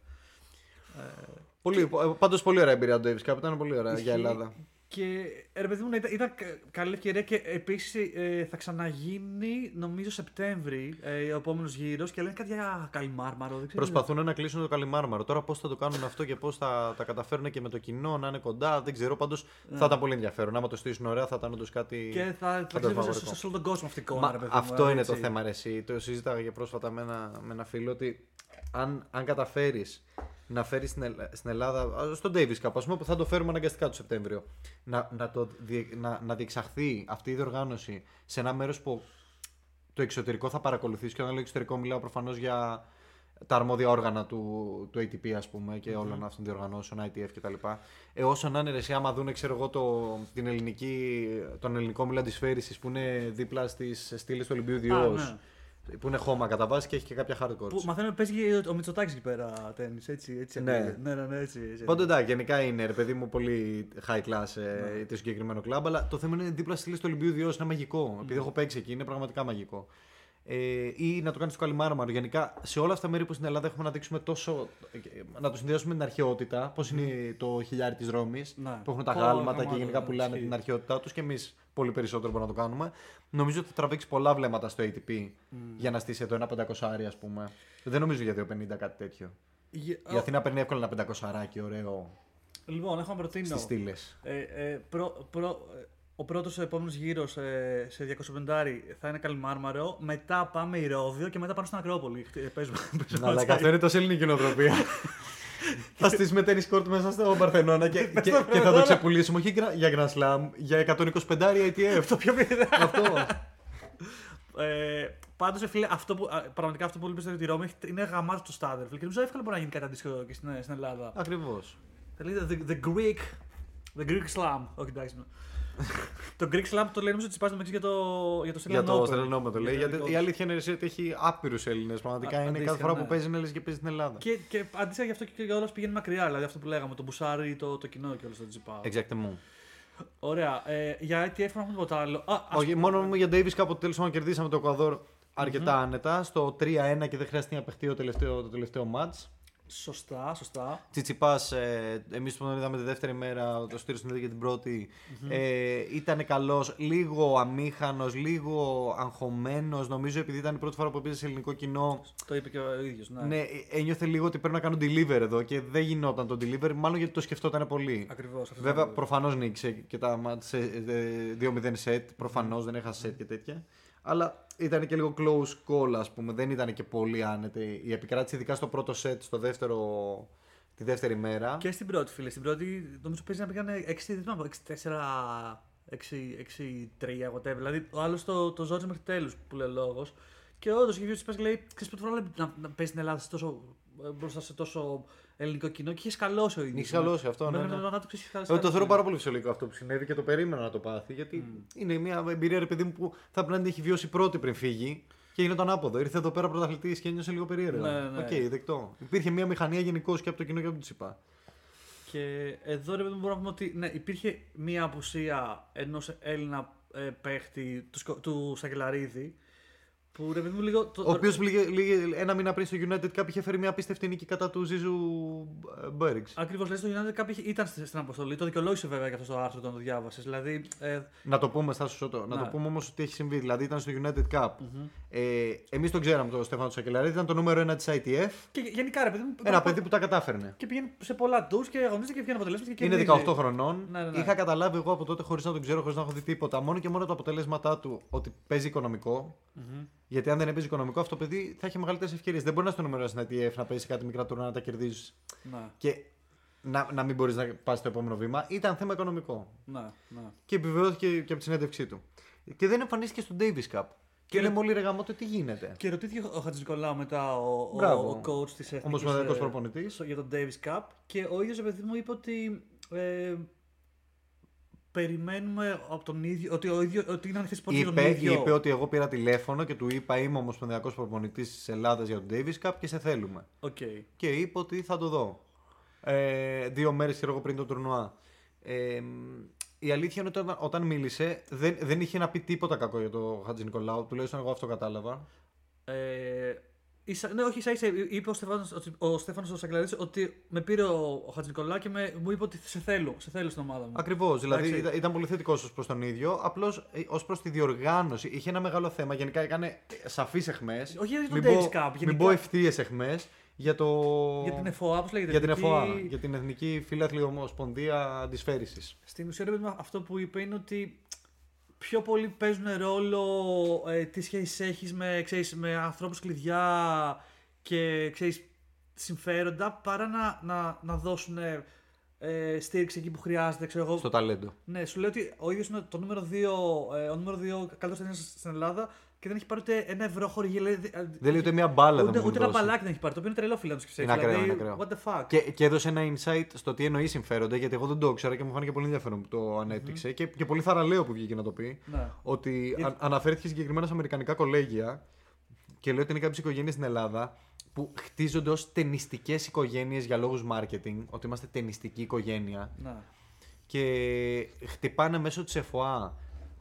Ε, Πολύ, πάντως πολύ ωραία εμπειρία του Davis Cup, ήταν πολύ ωραία για Ισχύει. Ελλάδα. Και ε, ρε παιδί μου, ήταν, ήταν κα- καλή ευκαιρία και επίσης θα ξαναγίνει νομίζω Σεπτέμβρη ε, ο επόμενος γύρος και λένε κάτι για Καλιμάρμαρο. Δεν ξέρω. Προσπαθούν να κλείσουν το Καλιμάρμαρο. Τώρα πώς θα το κάνουν αυτό και πώς θα τα καταφέρουν και με το κοινό να είναι κοντά, δεν ξέρω. Πάντως θα ήταν πολύ ενδιαφέρον. Άμα το στήσουν ωραία, θα ήταν όντως κάτι. Και θα, θα το ξέρει φαβορικό. σε, σε όλο τον κόσμο αυτή η εικόνα. Μα ρε παιδί μου, αυτό ε, είναι το έτσι. θέμα, ρε, εσύ. Το συζήταγα και πρόσφατα με ένα, με ένα φίλο ότι αν, αν καταφέρεις να φέρεις στην, Ελλά- στην Ελλάδα, α, στον Davis Cup, ας πούμε, που θα το φέρουμε αναγκαστικά το Σεπτέμβριο, να, να, το, διε- να, να διεξαχθεί αυτή η διοργάνωση σε ένα μέρος που το εξωτερικό θα παρακολουθήσει. Και όταν λέω εξωτερικό, μιλάω προφανώς για τα αρμόδια όργανα του, του ATP, ας πούμε, και όλων αυτών των διοργανώσεων, ITF κτλ. Ε, όσο να είναι ρε, εσύ, άμα δουν, ξέρω εγώ, το, την ελληνική, τον ελληνικό μήλα τη φέρηση που είναι δίπλα στις στήλες του Ολυμπίου Διός. ναι. Που είναι χώμα κατά βάση και έχει και κάποια hardcore. Που μαθαίνουμε παίζει και ο Μητσοτάκης εκεί πέρα τέννη. Έτσι, έτσι. Ναι. ακούγεται. ναι, ναι, ναι, έτσι. έτσι. Πάντω εντάξει, γενικά είναι ρε παιδί μου πολύ high class ε, το συγκεκριμένο κλαμπ, αλλά το θέμα είναι δίπλα στη στήλη του Ολυμπίου Διό είναι μαγικό. Επειδή έχω παίξει εκεί, είναι πραγματικά μαγικό. Ε, ή να το κάνεις στο Καλιμάρμαρο. Γενικά σε όλα αυτά τα μέρη που στην Ελλάδα έχουμε να δείξουμε τόσο. ε, να το συνδυάσουμε με την αρχαιότητα, πώς είναι το χιλιάρι της Ρώμης, Ναι. που έχουν τα Πω, γάλματα και γαμάτο, γενικά ναι, πουλάνε ισχύει. την αρχαιότητά τους και εμείς πολύ περισσότερο μπορούμε να το κάνουμε. Νομίζω ότι θα τραβήξει πολλά βλέμματα στο ATP για να στήσει εδώ ένα 500 ας πούμε. Δεν νομίζω για 250 κάτι τέτοιο. Γε- Η Αθήνα παίρνει εύκολα ένα 500 αράκι ωραίο Λοιπόν, έχω να προτείνω. στις στήλες. Ε, ε, προ, προ, ε, ο πρώτος επόμενος γύρος ε, σε 250 θα είναι Καλιμάρμαρο. Μετά πάμε Ηρώδιο και μετά πάμε στην Ακρόπολη. Ε, Παίζουμε. (laughs) παίζουμε Αλλά outside. αυτό είναι τόσο ελληνική νοοτροπία. (laughs) θα στήσουμε τέννη κόρτ μέσα στο Παρθενώνα και, (laughs) και, και θα το ξεπουλήσουμε όχι gra- για Grand Slam, για 125 ITF. Το πιο μικρό. αυτό. Ε, Πάντως, φίλε, αυτό που, α, πραγματικά αυτό που είπε στη Ρώμη έχει- είναι γαμάτος το Στάδερφιλ και νομίζω εύκολα μπορεί να γίνει κάτι αντίστοιχο και στην, στην Ελλάδα. Ακριβώς. Θα λέγεται the, the Greek. The Greek Slam. Όχι, εντάξει. Ναι. το Greek Slam το λέει νομίζω ότι σπάζει μεταξύ για το, για το Για Australian το Open. Australian Open το λέει. Για το Γιατί δικό η τους. αλήθεια είναι ρε, ότι έχει άπειρους Έλληνες. Πραγματικά Α, είναι αντίστοιχα, κάθε φορά ναι. που παίζει είναι Έλληνε και παίζει στην Ελλάδα. Και, και αντίστοιχα γι' αυτό και για όλα πηγαίνει μακριά. Δηλαδή αυτό που λέγαμε, το μπουσάρι, το, το κοινό και όλο το τζιπά. Exactement. Ωραία. Ε, για ITF να έχουμε τίποτα άλλο. Α, ας Όχι, μόνο μου για Davis κάποτε τέλος πάντων κερδίσαμε το Εκουαδόρ αρκετά άνετα. Στο 3-1 και δεν χρειάστηκε να παιχτεί το τελευταίο, το τελευταίο match. Σωστά, σωστά. Τσιτσιπάς, ε, εμείς που τον είδαμε τη δεύτερη μέρα, το στήριο στην και την πρωτη ε, ήταν καλός, λίγο αμήχανος, λίγο αγχωμένος. Νομίζω επειδή ήταν η πρώτη φορά που πήγε σε ελληνικό κοινό. Το είπε και ο ίδιος. Ναι. Ναι, ένιωθε λίγο ότι πρέπει να κάνω deliver εδώ και δεν γινόταν το deliver, μάλλον γιατί το σκεφτόταν πολύ. Ακριβώς. Βέβαια, προφανώς νίκησε και τα μάτς σε ε, 2-0 set. Προφανώς δεν έχασε set και τέτοια. Αλλά ήταν και λίγο close call, ας πούμε. Δεν ήταν και πολύ άνετη η επικράτηση, ειδικά στο πρώτο set, στο δεύτερο, τη δεύτερη μέρα. Και στην πρώτη, φίλε. Στην πρώτη νομίζω παίζει να πήγανε 6, δεν θυμάμαι, 6-4, 6-3, whatever. Δηλαδή ο άλλος το, το ζόριζε μέχρι τέλους που λέει λόγος. Και όντως είχε βγει ο Τσιπάς και λέει: Ξέρεις πρώτη φορά να, να παίζει στην Ελλάδα σε τόσο, ε, μπροστά σε τόσο ελληνικό κοινό και είχες σκαλώσει ο ίδιος. Είχε σκαλώσει αυτό, ναι, Μέχρι ναι. τον θανάτου ξέρεις, είχε Εγώ το σκαλώσει. θεωρώ πάρα πολύ φυσιολογικό αυτό που συνέβη και το περίμενα να το πάθει. Γιατί είναι μια εμπειρία, ρε παιδί μου, που θα πρέπει να την έχει βιώσει πρώτη πριν φύγει και έγινε το ανάποδο. Ήρθε εδώ πέρα πρωταθλητής και ένιωσε λίγο περίεργα. Ναι, ναι. Οκ, δεκτό. Υπήρχε μια αμηχανία γενικώς και από το κοινό και από τον Τσιτσιπά. Και εδώ ρε παιδί μου μπορούμε να πούμε ότι ναι, υπήρχε μία απουσία ενός Έλληνα ε, παίχτη του, Σκο- του Σακελαρίδη. Που ρε παιδί μου λίγο. Το, Ο οποίος ένα μήνα πριν στο United Cup είχε φέρει μια απίστευτη νίκη κατά του Ζίζου Μπερξ. Ακριβώς λέει στο United κάποιοι ήταν στη- στην αποστολή. Το δικαιολόγησε βέβαια και αυτό το άρθρο όταν το διάβασες. Δηλαδή. Ε, Να το πούμε, Στάσου Σωστό, να Ναι. το πούμε όμως ότι έχει συμβεί. Δηλαδή ήταν στο United Cup. Ε, Εμείς τον ξέραμε τον Στέφανο Σακελαρίδη, ήταν το νούμερο 1 της ITF. και γενικά ρε παιδί μου. Ένα παιδί που τα κατάφερνε. Και πήγαινε σε πολλά tours και αγωνίζεται και βγαίνει αποτελέσματα. Και Είναι κερδίζει. 18 χρονών. Ναι, ναι, ναι. Είχα καταλάβει εγώ από τότε χωρίς να τον ξέρω, χωρίς να έχω δει τίποτα. Μόνο και μόνο τα αποτελέσματά του ότι παίζει οικονομικό. Γιατί αν δεν έπαιζε οικονομικό, αυτό το παιδί θα έχει μεγαλύτερες ευκαιρίες. Δεν μπορεί να είναι στο νούμερο 1 στην ITF να παίζει σε κάτι μικρά τουρνά να τα κερδίζεις Ναι, και να, να μην μπορείς να πας στο επόμενο βήμα. Ήταν θέμα οικονομικό. ναι, ναι. Και επιβεβαιώθηκε και από τη συνέντευξή του. Και δεν εμφανίστηκε στο Davis Cup. Και λέμε όλοι ρε γαμώτο, τι γίνεται. Και ρωτήθηκε ο Χατζηνικολάου μετά ο, ο, Μπράβο. ο coach της Εθνικής. Ομοσπονδιακός προπονητής. Για τον Davis Cup. Και ο ίδιος παιδί μου είπε ότι. Ε, περιμένουμε από τον ίδιο. Ότι, ο ίδιος, ότι είναι ανοιχτές πόρτες για τον Είπε, ίδιο. είπε ότι εγώ πήρα τηλέφωνο και του είπα είμαι ομοσπονδιακός προπονητής της Ελλάδας για τον Davis Cup και σε θέλουμε. Οκ. Και είπε ότι θα το δω. Ε, δύο μέρες εγώ πριν το τουρνουά. Ε, η αλήθεια είναι ότι όταν, όταν μίλησε δεν, δεν είχε να πει τίποτα κακό για τον Χατζη Νικολάου, τουλάχιστον εγώ αυτό κατάλαβα. Ε, ίσα, ναι, όχι, ίσα ίσα είπε ο Στέφανος, ότι- ο Στέφανος ο Σαγκλαρίδης ότι με πήρε ο, ο Χατζη Νικολάου και με, μου είπε ότι σε θέλω, σε θέλω στην ομάδα μου. Ακριβώς. Δηλαδή Εντάξει. ήταν, ήταν πολύ θετικός ως προς τον ίδιο. Απλώς ως προς τη διοργάνωση είχε ένα μεγάλο θέμα. Γενικά έκανε σαφείς εχμές. Όχι για τον μην, Davis πω- Cup, μην γενικά. πω ευθείε εχμές για το. Για την ΕΦΟΑ, πώς λέγεται. για την Εθνική- ΕΦΟΑ, για την Εθνική Φίλαθλη Ομοσπονδία Αντισφαίρηση. Στην ουσία, ρε παιδί μου, αυτό που είπε είναι ότι πιο πολύ παίζουν ρόλο ε, τι σχέσεις έχεις με, ξέρεις, με ανθρώπους κλειδιά και ξέρεις, συμφέροντα παρά να, να, να δώσουν ε, στήριξη εκεί που χρειάζεται. Ξέρω εγώ. Στο ταλέντο. Ναι, σου λέω ότι ο ίδιος είναι το νούμερο 2 ε, ο νούμερο 2 καλύτερος ταινία στην Ελλάδα και δεν έχει πάρει ούτε ένα ευρώ χορηγία. Δηλαδή, ε, Δεν λέει ούτε μία μπάλα δεν ούτε, μου ούτε έχουν ένα δώσει. μπαλάκι δεν έχει πάρει. Το οποίο είναι τρελό φίλο τους Είναι ακραίο, δηλαδή, είναι ακραίο. What the fuck. Και, και έδωσε ένα insight στο τι εννοεί συμφέροντα, γιατί εγώ δεν το ήξερα και μου φάνηκε πολύ ενδιαφέρον που το ανέπτυξε και, και πολύ θαραλέο που βγήκε να το πει. Ναι. Ότι Γιατί- α- αναφέρθηκε συγκεκριμένα σε αμερικανικά κολέγια και λέει ότι είναι κάποιες οικογένειες στην Ελλάδα που χτίζονται ως ταινιστικές οικογένειες για λόγους marketing, ότι είμαστε ταινιστική οικογένεια Ναι. και χτυπάνε μέσω της ΕΦΟΑ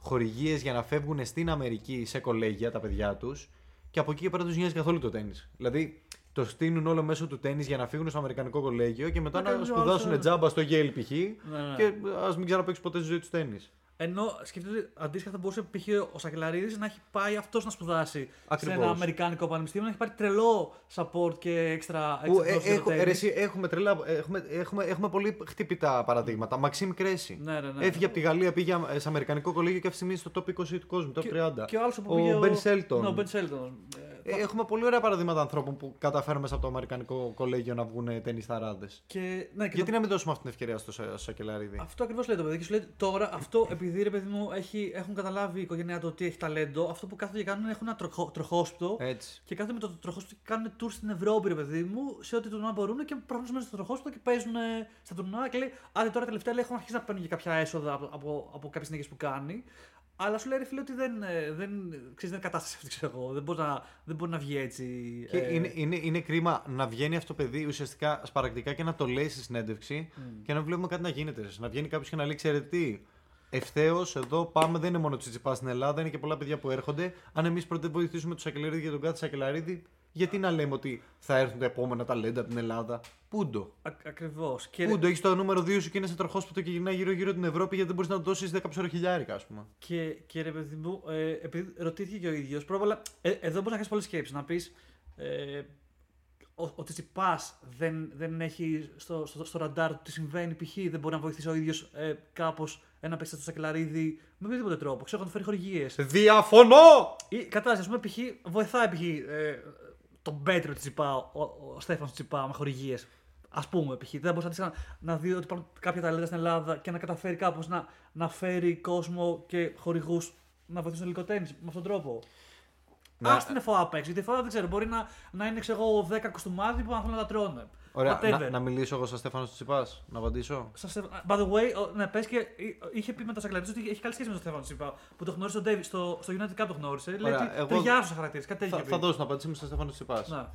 χορηγίες για να φεύγουν στην Αμερική σε κολέγια τα παιδιά τους και από εκεί και πέρα τους νοιάζει καθόλου το τέννη. Δηλαδή το στείλουν όλο μέσω του τέννη για να φύγουν στο Αμερικανικό κολέγιο και μετά Να να κάνουν σπουδάσουν άλλους, τζάμπα στο Yale π.χ. Ναι, ναι. και ας μην ξαναπέξει ποτέ στη ζωή τους τέννη. Ενώ σκεφτείτε ότι αντίστοιχα θα μπορούσε π.χ. ο Σακελαρίδης να έχει πάει αυτός να σπουδάσει Ακριβώς. σε ένα Αμερικάνικο πανεπιστήμιο, να έχει πάρει τρελό support και έξτρα Που, έξτρα ε, δόσεις για το έχω, ρε, τέννις. εσύ, έχουμε, τρελά, έχουμε, έχουμε, έχουμε πολύ χτυπητά παραδείγματα. Μαξίμ Κρέση. Ναι, ναι, ναι. Έφυγε από τη Γαλλία, πήγε σε Αμερικανικό κολέγιο και αυτή τη στιγμή στο top 20 του κόσμου, top 30. Και ο άλλος που ο πήγε. Ben Shelton. Ναι, ο Ben Shelton. Ε, Ε, έχουμε πολύ ωραία παραδείγματα ανθρώπων που καταφέρουν μέσα από το Αμερικανικό κολέγιο να βγουν ταινισταράδε. και, ναι, και Γιατί το- να μην δώσουμε αυτή την ευκαιρία στο, Σα- στο Σακελαρίδη; Αυτό ακριβώς λέει το παιδί. Και σου λέει τώρα αυτό επειδή ρε παιδί μου έχει, έχουν καταλάβει η οικογένειά του ότι έχει ταλέντο, αυτό που κάθονται και κάνουν είναι έχουν ένα τροχό, τροχόσπιτο Έτσι. και κάθονται με το τροχόσπιτο και κάνουν tour στην Ευρώπη, ρε παιδί μου, σε ό,τι τουρνουά μπορούν και προχωρούν μέσα στο τροχόσπιτο και παίζουν ε, στα τουρνουά και λέει Άντε τώρα τελευταία λέει, έχουν αρχίσει να παίρνουν και κάποια έσοδα από, από, από κάποιες συνέχειες που κάνει. Αλλά σου λέει ρε φίλε ότι δεν, ε, δεν, ξέρεις, δεν είναι κατάσταση αυτή, ξέρω εγώ. Δεν μπορεί να, δεν μπορεί να βγει έτσι. Και ε, είναι, είναι, είναι κρίμα να βγαίνει αυτό το παιδί ουσιαστικά σπαρακτικά και να το λέει στη συνέντευξη και να βλέπουμε κάτι να γίνεται. ρε. Να βγαίνει κάποιος και να λέει: Ξέρετε τι, ευθέως εδώ πάμε, δεν είναι μόνο τσιτσιπά στην Ελλάδα, είναι και πολλά παιδιά που έρχονται. Αν εμείς πρώτα βοηθήσουμε τους Σακελαρίδη για τον κάθε Σακελαρίδη, γιατί να λέμε ότι θα έρθουν τα επόμενα ταλέντα από την Ελλάδα; Πούντο. Ακριβώς. Και, Πούντο, έχεις το νούμερο 2 σου και είναι σε τροχόσπιτο και γυρνάει γύρω-γύρω την Ευρώπη γιατί δεν μπορείς να του δώσεις 10 ψωροχιλιάρικα, ας πούμε. Και, και ρε παιδί μου, ε, επειδή ρωτήθηκε και ο ίδιος, πρώτα απ' όλα, ε, εδώ μπορείς να κάνει πολλές σκέψεις. Να πεις ε, ο, ο Τσιτσιπά δεν, δεν έχει στο, στο, στο ραντάρ του τι συμβαίνει, π.χ. δεν μπορεί να βοηθήσει ο ίδιος ε, κάπως ένα παίξι στο σακελαρίδι με οποιοδήποτε τρόπο. Ξέρω, να του φέρει χορηγίες. Διαφωνώ! Ή κατάσταση, ας πούμε, π.χ. βοηθάει π.χ. Ε, τον Πέτρο Τσιπά, ο, ο, ο Στέφανος Τσιπά με χορηγίες. Α πούμε, π.χ. Δεν μπορούσε να, να δει ότι υπάρχουν κάποια ταλέντα στην Ελλάδα και να καταφέρει κάπως να, να φέρει κόσμο και χορηγούς να βοηθήσουν το ελληνικό τέννη με αυτόν τον τρόπο. Να- Α την ΕΦΟΑ απ' έξω. Γιατί η ΕΦΟΑ δεν ξέρω, μπορεί να, να είναι ξέρω, εγώ, 10 κουστούμάδι που να θέλουν να τα τρώνε. Ωραία, Whatever. να, να μιλήσω εγώ σαν Στέφανος Τσιπά, να απαντήσω; Σας ευ- By the way, ο- ναι, πες και εί- είχε πει με τα Σαγκλαρίδη ότι έχει καλή σχέση με τον Στέφανο Τσιπά. Που το γνώρισε ο Davis, στο, στο United Cup το γνώρισε. Λέει Ωραία, ότι εγώ- ταιριάζουν σε χαρακτήρες. Κάτι τέτοιο. Θα, είχε θα πει. δώσω την απάντησή μου στον Στέφανο Τσιπά. Ναι.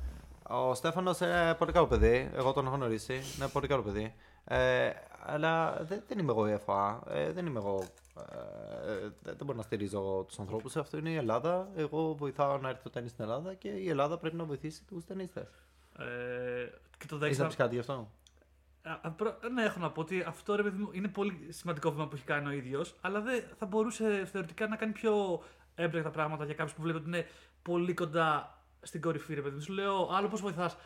Ο Στέφανος είναι πολύ καλό παιδί. Εγώ τον έχω γνωρίσει. Είναι πολύ καλό παιδί. Ε, αλλά δεν, δεν είμαι εγώ η ΕΦΑ. Ε, δεν είμαι εγώ. Ε, δεν δεν μπορώ να στηρίζω τους ανθρώπους. Αυτό είναι η Ελλάδα. Εγώ βοηθάω να έρθει το τέννη στην Ελλάδα και η Ελλάδα πρέπει να βοηθήσει τους ταινίστε. Ε, και το Έχεις να δέξα. πεις κάτι γι' αυτό; Α, προ- Ναι, έχω να πω ότι αυτό ρε παιδί μου είναι πολύ σημαντικό βήμα που έχει κάνει ο ίδιος, αλλά δεν θα μπορούσε θεωρητικά να κάνει πιο έμπρεκτα πράγματα για κάποιους που βλέπει ότι είναι πολύ κοντά στην κορυφή. Ρε παιδί μου. Σου λέω, άλλο πώς βοηθάς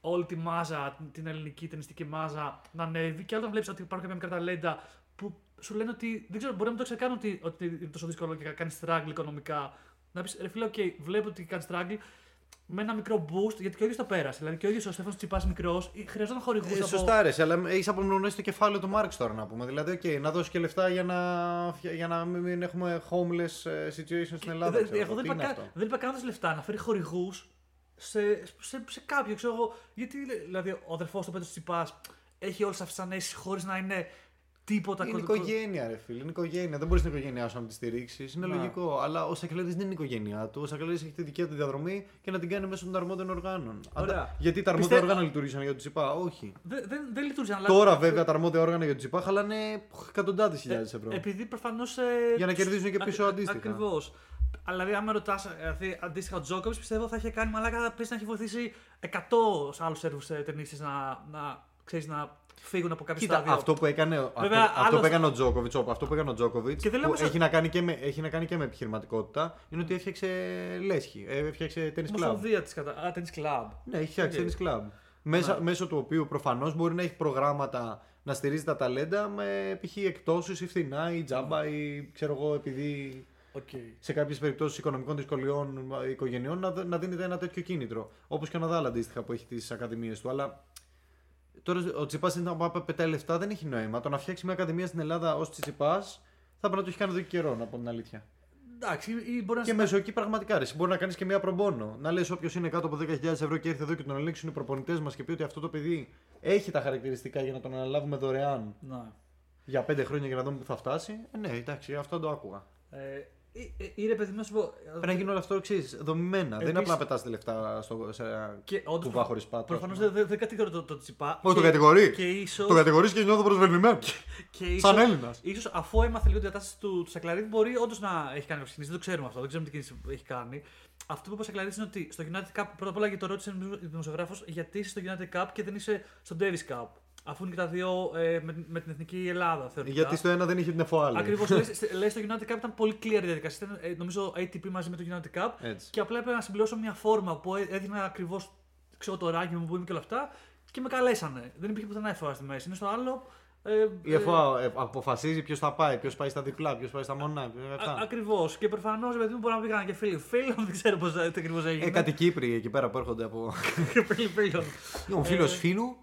όλη τη μάζα, την ελληνική ταινιστική μάζα να ανέβει, και άλλο να βλέπεις ότι υπάρχουν κάποια μικρά ταλέντα που σου λένε ότι δεν ξέρω, μπορεί να μην το ξέρει καν ότι, ότι είναι τόσο δύσκολο και κάνει struggle οικονομικά. Να πεις ρε φίλε, OK, βλέπω ότι κάνει struggle, με ένα μικρό boost, γιατί και ο ίδιος το πέρασε. Δηλαδή και ο ίδιος ο Στέφανος Τσιπάς μικρός χρειαζόταν χορηγού. Ε, σωστά, ρε, αλλά έχεις απομονώσει το κεφάλαιο του Μάρξ τώρα να πούμε. Δηλαδή, okay, να δώσεις και λεφτά για να, για να μην έχουμε homeless ε, situation στην Ελλάδα. Δεν, ξέρω εγώ εγώ. δεν Τι είπα, είναι κα- αυτό; δεν είπα καν να δώσεις λεφτά, να φέρει χορηγούς σε, σε, σε κάποιο, ξέρω εγώ. Γιατί δηλαδή ο αδερφός του Πέτρος Τσιπάς έχει όλες αυτές τις ανέσεις χωρίς να είναι τίποτα Είναι κωδικό- οικογένεια, ρε φίλε. Είναι οικογένεια. Δεν μπορείς την οικογένειά σου να τη στηρίξεις. Είναι Ναι. λογικό. Αλλά ο Σακελέτη δεν είναι η οικογένειά του. Ο Σακελέτη έχει τη δική του διαδρομή και να την κάνει μέσω των αρμόδιων οργάνων. Ωραία. Αντα- Γιατί τα αρμόδια Πιστεύω- όργανα λειτουργήσαν για τον Τσιπά. Όχι. Δεν, δεν, δεν λειτουργήσε. αλλά- Τώρα βέβαια τα αρμόδια όργανα για τον Τσιτσιπά χαλάνε εκατοντάδες χιλιάδες ευρώ. Ε, Επειδή προφανώς. Για να κερδίζουν και πίσω αντίστοιχα. Ακριβώς. Αλλά δηλαδή, άμα ρωτάς, δηλαδή, αντίστοιχα ο Τζόκοβιτς πιστεύω θα είχε κάνει μαλάκα πες να έχει βοηθήσει 100 άλλους Σέρβους ταινίστες να, να, ξέρεις, να φύγουν από κάποιο Κοίτα, στάδιο. αυτό που έκανε, αυτό, Βέβαια, αυτό άλλος- που έκανε ο Τζόκοβιτς, αυτό που έκανε ο Τζόκοβιτς, Και δεν που λέμε σε- έχει, να κάνει και με, έχει να κάνει και με επιχειρηματικότητα, είναι ότι έφτιαξε λέσχη, ε, έφτιαξε tennis club. Ομοσπονδία της κατά. Α, tennis club. Ναι, έχει φτιάξει OK. tennis club. Μέσα, Ναι. Μέσω του οποίου προφανώς μπορεί να έχει προγράμματα να στηρίζει τα ταλέντα με π.χ. εκτόσει ή φθηνά ή τζάμπα ή ξέρω εγώ επειδή Okay. σε κάποιες περιπτώσεις οικονομικών δυσκολιών ε, οικογενειών να, δ- να δίνεται ένα τέτοιο κίνητρο. Όπως και ο Ναδάλ αντίστοιχα που έχει τις ακαδημίες του. Αλλά τώρα ο Τσιπάς είναι να πάει πετάει λεφτά δεν έχει νόημα. Το να φτιάξει μια ακαδημία στην Ελλάδα ως Τσιπάς θα πρέπει να το έχει κάνει εδώ και καιρό, να πω την αλήθεια. Εντάξει, ή μπορεί να Και μέσω εκεί πραγματικά ρε, μπορεί να κάνεις και μια προμπόνο. Να λες όποιος είναι κάτω από 10.000 ευρώ και έρθει εδώ και τον ελέγξουν οι προπονητές μας και πει ότι αυτό το παιδί έχει τα χαρακτηριστικά για να τον αναλάβουμε δωρεάν Να. για 5 χρόνια για να δούμε που θα φτάσει. Ε, ναι, εντάξει, αυτό το άκουγα. Ε, ή- ή- ή ρε παιδί μου, να σου πω. Πρέπει να γίνει όλο αυτό εξή, δομημένα. Δεν είναι Επίσης- απλά να πετάς λεφτά στο, σε Και όντως κουβά χωρίς πάτο. Προφανώς δεν, δεν, δεν κατηγορώ το, το τσιπά. Όχι, το Και- κατηγορεί. Και ίσω. Το κατηγορείς και νιώθω προσβεβλημένο. Και ίσως, Σαν Έλληνας. ίσως αφού έμαθε λίγο την κατάσταση του, του Σακλαρίδη, μπορεί όντως να έχει κάνει κινήσει. Δεν το ξέρουμε αυτό, δεν ξέρουμε τι κίνηση έχει κάνει. Αυτό που είπε ο Σακλαρίδη είναι ότι στο United Cup, πρώτα απ' όλα γιατί το ρώτησε ο δημοσιογράφος, γιατί είσαι στο United Cup και δεν είσαι στο Davis Cup. Αφού είναι και τα δύο ε, με, με την εθνική Ελλάδα, θεωρητικά. Γιατί στο ένα δεν είχε την εφοάλη. Ακριβώς. λέει (laughs) στο United Cup ήταν πολύ clear η διαδικασία. Ήταν, ε, νομίζω ATP μαζί με το United Cup. Έτσι. Και απλά έπρεπε να συμπληρώσω μια φόρμα που έ- έδειχνα ακριβώς το ράκι μου που είμαι και όλα αυτά. Και με καλέσανε. Δεν υπήρχε πουθενά εφοά στη μέση. Είναι στο άλλο. Ε, Η ΕΦΟΑ ε, αποφασίζει ποιος θα πάει, ποιος πάει στα διπλά, ποιος πάει στα μονά. ποιος- αυτά. Ακριβώς. Και προφανώς, παιδί μου, μπορεί να πήγαν και φίλοι. Φίλων, δεν ξέρω πώς ακριβώς έγινε. Ε, κάτι Κύπροι εκεί πέρα που έρχονται από. (laughs) Φίλοι φίλων. Ο φίλος Ε, φίλου.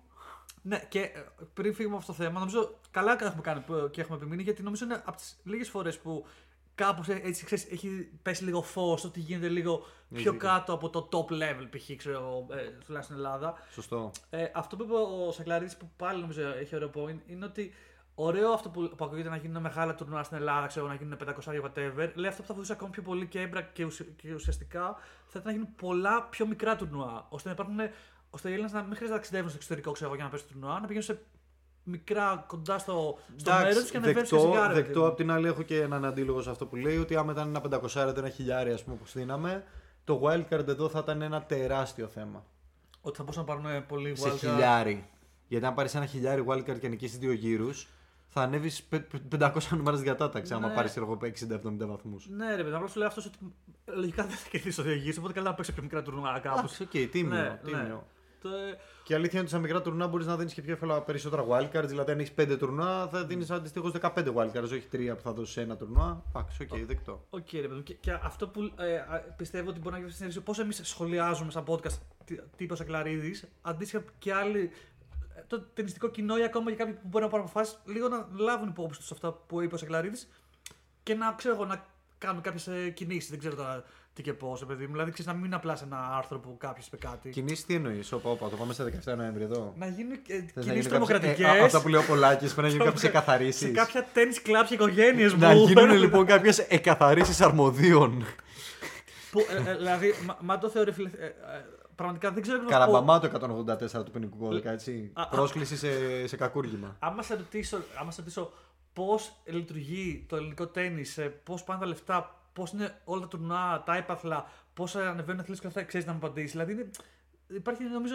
Ναι, και ε, πριν φύγουμε από αυτό το θέμα, νομίζω καλά έχουμε κάνει που- και έχουμε επιμείνει γιατί νομίζω είναι από τις λίγες φορές που κάπως έτσι ξέρεις, έχει πέσει λίγο φως, ότι γίνεται λίγο πιο δίκιο. κάτω από το top level, π.χ. ξέρω εγώ, ε, τουλάχιστον στην Ελλάδα. Σωστό. Ε, αυτό που είπε ο Σακλαρίδης, που πάλι νομίζω έχει ωραίο point, είναι ότι ωραίο αυτό που, που ακούγεται να γίνουν μεγάλα τουρνουά στην Ελλάδα, ξέρω να γίνουν 500 whatever. Λέει αυτό που θα βοηθούσε ακόμη πιο πολύ και έμπρα και, ουσ- και ουσιαστικά θα ήταν να γίνουν πολλά πιο μικρά τουρνουά. ώστε να υπάρχουν. Ώστε οι Έλληνες να μην χρειάζεται να ταξιδεύουν στο εξωτερικό ξέρω, εγώ, για να πέσουν τουρνουά, να πηγαίνουν σε μικρά κοντά στο, στο μέρος τους και να ανεβαίνουν σε δεκτό, σιγάρα. δεκτό. Απ' την άλλη, έχω και έναν αντίλογο σε αυτό που λέει ότι άμα ήταν ένα 500 ένα χιλιάρι, ας πούμε, που στείναμε, το wildcard εδώ θα ήταν ένα τεράστιο θέμα. Ότι θα μπορούσαν να πάρουν πολύ Σε wildcard. χιλιάρι. Γιατί αν πάρεις ένα χιλιάρι wildcard και νικήσεις δύο γύρους, θα ανέβεις 500 νούμερα στη διατάταξη. Άμα Ναι. πάρεις 60-70 βαθμούς. Ναι, ρε παιδί, απλά σου λέει αυτός ότι λογικά δεν θα κερδίσει το διαγώνιο, οπότε καλά να παίξει πιο μικρά τουρνουά κάπως. Εντάξει, οκ, τίμιο. Ναι, τίμιο. Το, ε, Και η αλήθεια είναι ότι σε μικρά τουρνουά μπορείς να δίνεις και πιο εύκολα περισσότερα wildcards. Δηλαδή, αν έχεις 5 τουρνουά, θα δίνεις αντιστοίχως 15 wildcards, όχι 3 που θα δώσεις σε ένα τουρνουά. Εντάξει, οκ, δεκτό. Οκ, ρε παιδί μου. Και, και αυτό που ε, α, πιστεύω ότι μπορεί να γίνει στην πώς εμείς σχολιάζουμε σαν podcast τι- τι είπε ο Σακελαρίδης, αντίστοιχα και άλλοι. ε, Το ταινιστικό κοινό ή ακόμα και κάποιοι που μπορεί να πάρουν αποφάσεις, λίγο να λάβουν υπόψη τους αυτά που είπε ο Σακελαρίδης και να ξέρω εγώ να κάνουν κάποιες κινήσεις. Δεν ξέρω τώρα τι και πώς, παιδί μου. Δηλαδή, ξέρεις να μην είναι απλάς σε ένα άρθρο που κάποιος είπε κάτι. Κινήσεις τι εννοείς, όπα, όπα, το πάμε στα 17 Νοέμβρη εδώ. Να γίνουν ε, Θες να κινήσεις γίνουν τρομοκρατικές. κάποιες- ε, α, Αυτά που λέει ο Πολάκης, πρέπει να γίνουν (laughs) κάποιες σε εκαθαρίσει. κάποια τέννη κλαμπ και οικογένειες μου. Να γίνουν λοιπόν κάποιες εκαθαρίσεις αρμοδίων. Που, ε, ε, δηλαδή, μα, μα το θεωρεί φίλε. ε, ε, πραγματικά δεν ξέρω ακριβώς Καραμπαμά το 184 του ποινικού κώδικα, έτσι. Α, α. Πρόσκληση σε, σε κακούργημα. Άμα σε ρωτήσω, άμα σε ρωτήσω πώς λειτουργεί το ελληνικό τέννη, πώς πάνε τα λεφτά, πώς είναι όλα τα τουρνουά, τα έπαθλα, πώς ανεβαίνουν αθλητές και αυτά, ξέρεις να μου απαντήσεις. Δηλαδή, είναι, υπάρχει νομίζω.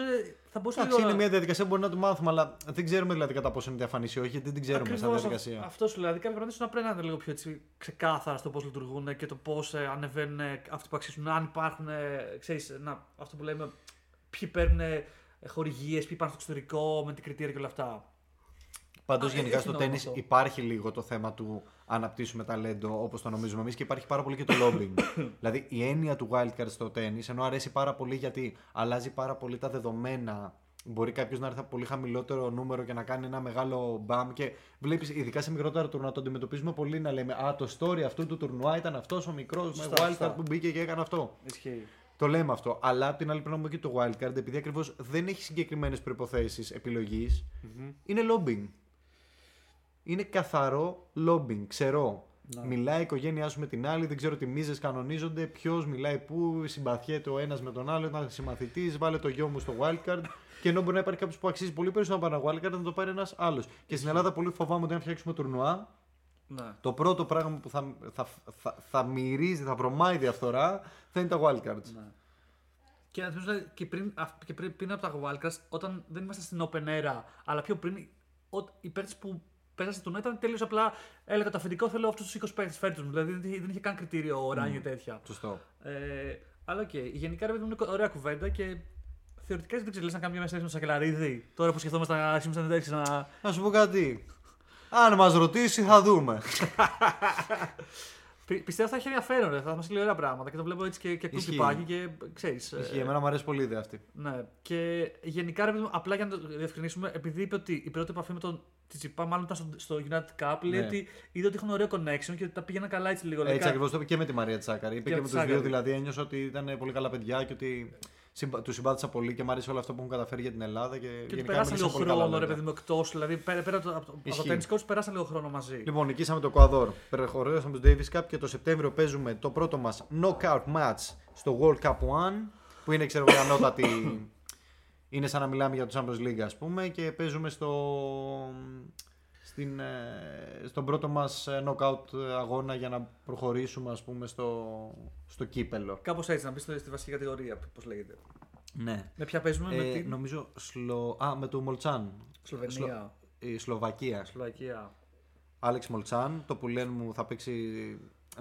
Θα μπορούσα Εντάξει, λίγο είναι να- μια διαδικασία που μπορεί να το μάθουμε, αλλά δεν ξέρουμε δηλαδή κατά πόσο είναι διαφανής ή όχι, γιατί δεν την ξέρουμε σαν Ακριβώς διαδικασία. αυ- Αυτό σου λέω. Δηλαδή, κάποια πράγματα να πρέπει να είναι λίγο πιο έτσι, ξεκάθαρα στο πώς λειτουργούν και το πώς ανεβαίνουν ε, αυτοί που αξίζουν. Αν υπάρχουν, ε, ξέρεις, να, αυτό που λέμε, ποιοι παίρνουν χορηγίες, ποιοι πάνε στο εξωτερικό με την κριτήρια και όλα αυτά. Πάντως Α, γενικά έχει στο νόημα τέννη αυτό. υπάρχει λίγο το θέμα του αναπτύσσουμε ταλέντο όπως το νομίζουμε εμείς και υπάρχει πάρα πολύ και το lobbying. (coughs) δηλαδή η έννοια του wildcard στο τέννη ενώ αρέσει πάρα πολύ γιατί αλλάζει πάρα πολύ τα δεδομένα. Μπορεί κάποιος να έρθει από πολύ χαμηλότερο νούμερο και να κάνει ένα μεγάλο μπαμ και βλέπεις, ειδικά σε μικρότερα τουρνουά, το αντιμετωπίζουμε πολύ να λέμε Α, το story αυτού του τουρνουά ήταν αυτός ο μικρός με Σωστά, wildcard σωστά. που μπήκε και έκανε αυτό. Ισχύει. Το λέμε αυτό. Αλλά απ' την άλλη πρέπει να πούμε και το wildcard, επειδή ακριβώς δεν έχει συγκεκριμένες προποθέσει επιλογής, είναι lobbying. Είναι καθαρό lobbying, ξερό. Ναι. Μιλάει η οικογένειά σου με την άλλη, δεν ξέρω τι μίζες κανονίζονται, ποιος μιλάει πού, συμπαθιέται ο ένας με τον άλλο, ήταν συμμαθητής, βάλε το γιο μου στο wildcard. Και ενώ μπορεί να υπάρχει κάποιος που αξίζει πολύ περισσότερο να πάρει ένα wildcard, να το πάρει ένας άλλος. Και στην Ελλάδα πολύ φοβάμαι ότι αν φτιάξουμε τουρνουά, Ναι. το πρώτο πράγμα που θα, θα, θα, θα μυρίζει, θα βρωμάει διαφθορά θα είναι τα wildcards. Ναι. Και να θυμίσω και πριν, αυ- και πριν, πριν από τα Wildcards, όταν δεν ήμασταν στην Open Era, αλλά πιο πριν, ο- οι παίκτες που παίζαν στο τουρνουά ήταν τελείω απλά. Έλεγα το αφεντικό θέλω αυτούς τους 20 παίκτες φέρτε μου. Δηλαδή δεν είχε, δεν είχε καν κριτήριο ώρα για τέτοια. Σωστό. Ε, αλλά οκ. Γενικά ρε παιδί μου είναι ωραία κουβέντα και θεωρητικά δεν ξέρω, λες να κάνουμε μια μέσα με Σακελαρίδη. Τώρα που σκεφτόμαστε να αρχίσουμε να εντάξει να. Να σου πω κάτι. Αν μας ρωτήσει, θα δούμε. (laughs) Πι- Πιστεύω θα έχει ενδιαφέρον, ρε. θα μας λέει ωραία πράγματα και το βλέπω έτσι και, και Ισχύει. κουτυπάκι και ξέρεις. Ισχύει, εμένα μου αρέσει πολύ η ιδέα αυτή. Ναι. Και γενικά, ρε παιδί μου, απλά για να το διευκρινίσουμε, επειδή είπε ότι η πρώτη επαφή με τον Τσιτσιπά μάλλον ήταν στο, στο United Cup, λέει Ναι. ότι είδε ότι έχουν ωραίο connection και ότι τα πήγαιναν καλά έτσι λίγο. Έτσι Λέει, ακριβώς το είπε και με τη Μαρία Τσάκαρη. Είπε Και και, με με τη του δύο, Τσάκαρη. δηλαδή ένιωσα ότι ήταν πολύ καλά παιδιά και ότι συμπα... του συμπάθησα πολύ και μου άρεσε όλο αυτό που έχουν καταφέρει για την Ελλάδα. Και, Και ότι γενικά περάσαν μίλησαν λίγο πολύ καλά χρόνο, ρε λόγια. παιδί μου, εκτός. Δηλαδή, πέρα, πέρα από το, από το- από το Ισχύει. tennis coach, περάσαν λίγο χρόνο μαζί. Λοιπόν, νικήσαμε το Εκουαδόρ. Προχωρήσαμε το Davis Cup και το Σεπτέμβριο παίζουμε το πρώτο μας knockout match στο World Cup 1 που είναι ξέρω εγώ ανώτατη. (laughs) είναι σαν να μιλάμε για το Champions League, ας πούμε, και παίζουμε στο. Στην, ε, στον πρώτο μας ε, knockout αγώνα για να προχωρήσουμε ας πούμε στο, στο κύπελο. Κάπως έτσι, να μπεις στη στη βασική κατηγορία, πώς λέγεται. Ναι. Με ποια παίζουμε, με Ε, την νομίζω Σλο... Α, με το Μολτσάν. Σλοβενία, Η Σλοβακία. Σλοβακία. Άλεξ Μολτσάν. Το που λένε μου θα παίξει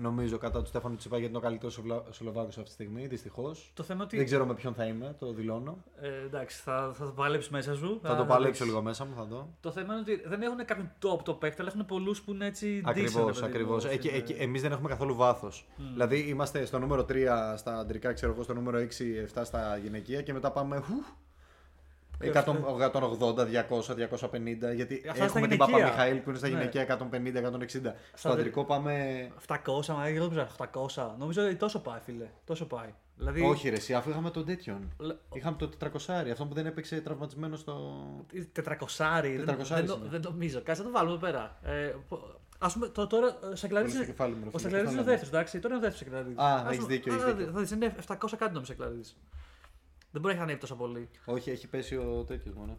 νομίζω κατά του Στέφανου Τσιπά γιατί είναι ο καλύτερος Σλοβάκος αυτή τη στιγμή. Δυστυχώς. Το θέμα ότι. Δεν ξέρω με ποιον θα είμαι, το δηλώνω. Ε, εντάξει, θα, θα το παλέψει μέσα σου. Θα το παλέξω δεις. λίγο μέσα μου, θα δω. Το θέμα είναι ότι δεν έχουν κάποιον top το παίκτη, αλλά έχουν πολλούς που είναι έτσι. Ακριβώς, decent, ρε παιδί ακριβώς. μου, στην- Εμείς δεν έχουμε καθόλου βάθος. Δηλαδή είμαστε στο νούμερο 3 στα αντρικά, ξέρω εγώ, στο νούμερο 6-7 στα γυναικεία και μετά πάμε. χου, 180, 200, 250. Γιατί Αυτά έχουμε στα την γυναικεία. Παπα-Μιχαήλ που είναι στα Ναι. γυναικεία 150-160. Στο Στα δε- αντρικό πάμε. 700, μα δεν νομίζω 800. Νομίζω ότι τόσο πάει, φίλε. Τόσο πάει. Δηλαδή, Όχι, ρε, εσύ, αφού είχαμε τον τέτοιον. λε- Είχαμε το 400, αυτό που δεν έπαιξε τραυματισμένο στο. 400. Δεν, Τετρακοσάρι δεν, το- είναι. δεν νομίζω. Κάτσε να το βάλουμε εδώ πέρα. Ε, Α πούμε, το, τώρα ο Σακλαρίδη. Πολύ στο κεφάλι μου, ρε Ο φίλε, Σακλαρίδη πώς είναι το ο λέμε. δεύτερος, εντάξει. Τώρα είναι ο δεύτερος Σακλαρίδη. Α, έχεις δίκιο, έχεις δίκιο. Θα δεις, είναι 700 κάτι νομίζω Σακλαρίδη. Δεν μπορεί να έχει ανέβει τόσο πολύ. Όχι, έχει πέσει ο τέτοιο μόνο.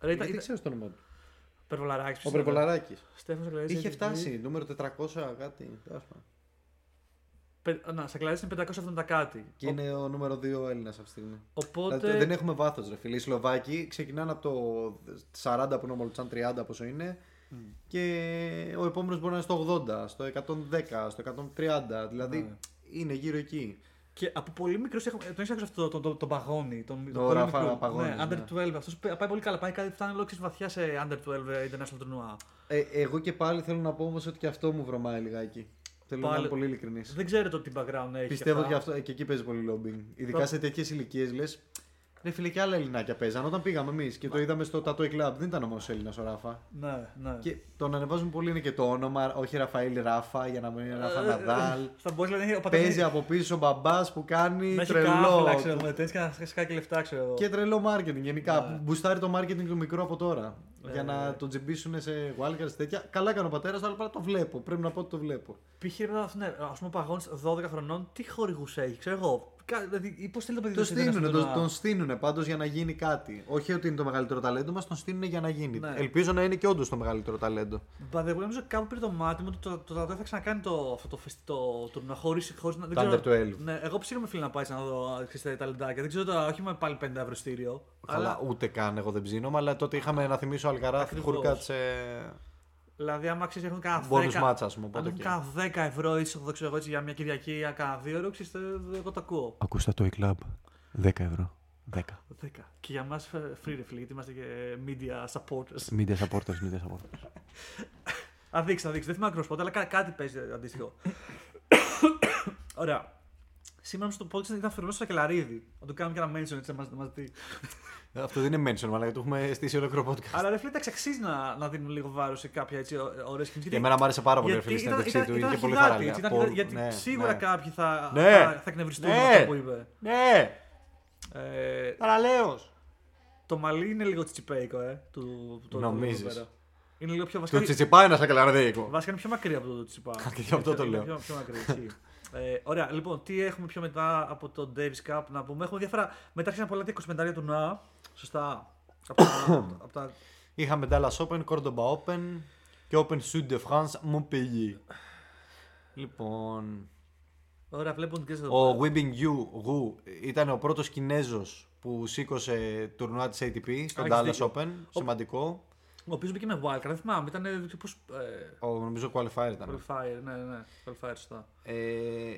Ρε, ήταν, Δεν ήταν, ξέρω το όνομα του. Περβολαράκης, Ο ποιος ήταν; Πρεπολαράκη. Στέφανος Σακλαρίδης Είχε έχει φτάσει, νούμερο 400 κάτι. τέλος πάντων. Πε- Να, Σακλαρίδης είναι 570 κάτι. Και είναι ο νούμερο 2 Έλληνας αυτή τη στιγμή. Οπότε. Δηλαδή, δεν έχουμε βάθος, ρε φίλε. Οι Σλοβάκοι ξεκινάνε από το 40 που είναι ο Μολτσάν, 30 πόσο είναι. Και ο επόμενος μπορεί να είναι στο 80, στο 110, στο 130. Δηλαδή Ναι. είναι γύρω εκεί. Και από πολύ μικρός τον έχει ακούσει αυτό τον, τον, τον Παγόνι. Τον, τον Το πολύ Ραφα μικρό. Παγόνι, Ναι, under ναι. 12. Αυτό πάει πολύ καλά. Πάει, κάτι- φτάνει λόγω της βαθιά σε under 12 international τουρνουά. Ε, εγώ και πάλι θέλω να πω όμως ότι και αυτό μου βρωμάει λιγάκι. Θέλω να Πάλι- είμαι πολύ ειλικρινής. Δεν ξέρω το τι background έχει. Πιστεύω αυτά. ότι αυτό, και εκεί παίζει πολύ lobbying. Ειδικά Το- σε τέτοιες ηλικίες λες. Ρε φίλε, και άλλα ελληνάκια παίζαν. Όταν πήγαμε εμείς και το είδαμε στο Tattoo Club, δεν ήταν όμως Έλληνας ο Ράφα. Ναι, ναι. Και τον ανεβάζουν πολύ είναι και το όνομα, όχι Ραφαήλ Ράφα, για να μην είναι Ράφα Ε, Ναδάλ. Θα μπορούσε να είναι ο πατέρας Παίζει από πίσω ο μπαμπάς που κάνει να έχει τρελό. κάφλα, ξέρω με τέτοια και να σκάει και λεφτά, ξέρω εγώ. Και τρελό marketing γενικά. Ναι. Μπουστάρει το marketing του μικρού από τώρα. Ε, για να τον τζιμπήσουν σε wildcards τέτοια. Καλά έκανε ο πατέρας, αλλά απλά το βλέπω. Πρέπει να πω ότι το βλέπω. Π.χ. ρε, ναι, ας πούμε ο Παγόνι 12 χρονών, τι χορηγού έχει, ξέρω εγώ. Κα- Δηλαδή, πώς θέλει το παιδί Το του στο international στείνουνε, τουρνουά. τον, τον στείνουνε πάντως για να γίνει κάτι. Όχι ότι είναι το μεγαλύτερο ταλέντο μας, τον στείνουνε για να γίνει. Ναι. Ελπίζω να είναι και όντως το μεγαλύτερο ταλέντο. By the way, νομίζω κάπου πήρε το μάτι μου ότι το, το, το, θα ξανακάνει το, αυτό το, φεσ- το τουρνουά χωρί να. δεν Το ξέρω- Under 12. Ναι, εγώ ψήνομαι φίλε να πάει να δω ξέρεις, τα ταλεντάκια. Δεν ξέρω τώρα, όχι με πάλι 5 ευρώ στήριο. Καλά, ούτε καν εγώ δεν ψήνομαι, αλλά τότε είχαμε να θυμίσω Αλκαράθ, Ακριβώς. Χουρκάτ σε Δηλαδή, άμα ξέρεις, έχουν κανένα 10. bonus match, ας πούμε. Αν Οπότε έχουν και. κανένα 10 ευρώ ή το ξέρω εγώ έτσι για μια Κυριακή ή για κανένα δύο ευρώ, ξέρεις, ε, εγώ το ακούω. Ακούστε το e-club. 10 ευρώ. 10. 10. Και για μας free ρε φίλε, γιατί είμαστε και media supporters. Media supporters, media supporters. (laughs) Θα δείξεις, θα δείξεις. Δεν θυμάμαι ακριβώς πότε, αλλά κά- κάτι παίζει αντίστοιχο. (coughs) Ωραία. Σήμερα στο podcast ήταν αφιερωμένο στο Σακελαρίδη. Να το κάνουμε και ένα mention έτσι να μας- να μας δει. Αυτό δεν είναι mention, αλλά το έχουμε στήσει ολόκληρο podcast. Αλλά ρε φίλε, εντάξει, αξίζει να, να δίνουμε λίγο βάρος σε κάποια έτσι ωραίες σκηνέ. Και εμένα μου άρεσε πάρα πολύ ρε φίλε, η συνέντευξή του. Είχε πολύ χαρά. γιατί σίγουρα κάποιοι θα, Ναι. θα, θα εκνευριστούν Ναι. με αυτό που είπε. Ναι! Ε, Παραλέως! το μαλλί είναι λίγο τσιτσιπέικο, ε. Του, του, Νομίζεις. του- εδώ πέρα. είναι λίγο πιο Το βασικά. τσιτσιπά είναι σαν καλαρδίκο. Βασικά είναι πιο μακριά από το τσιπά. Και γι' αυτό το Είναι λέω. Πιο, πιο μακριά, ισχύει. (laughs) ε, ωραία, λοιπόν, τι έχουμε πιο μετά από το Davis Cup να πούμε; Έχουμε διάφορα. Μετά άρχισαν πολλά τα 25 του ΝΑ. Σωστά. από, τα, από τα Είχαμε Dallas Open, Cordoba Open και Open Sud de France Montpellier. Λοιπόν, Ωραία, βλέπουν και εδώ. ο Weibing Yu Wu ήταν ο πρώτος Κινέζος που σήκωσε τουρνουά της ATP στο έχεις Dallas δίκιο. Open. Σημαντικό. Ο οποίο μπήκε με wildcard, δεν θυμάμαι. Ήταν. Πώς. Ε, Ο, νομίζω qualifier ήταν. qualifier, ναι, ναι. Qualifier, σωστά. Ε,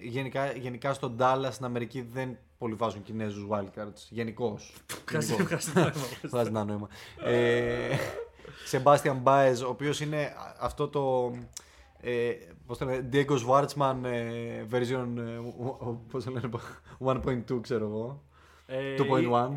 γενικά, γενικά στο Dallas στην Αμερική δεν πολύ βάζουν Κινέζους wildcards. Γενικώς. Ευχαριστώ, ευχαριστώ. Βγάζει ένα (laughs) νόημα. ε, Sebastian Baez, ο οποίος είναι αυτό το. Ε, πώς το λένε, Diego Schwartzman ε, version ε, ο- ο- πώς το λένε, (laughs) 1.2 ξέρω εγώ. Ε, 2.1.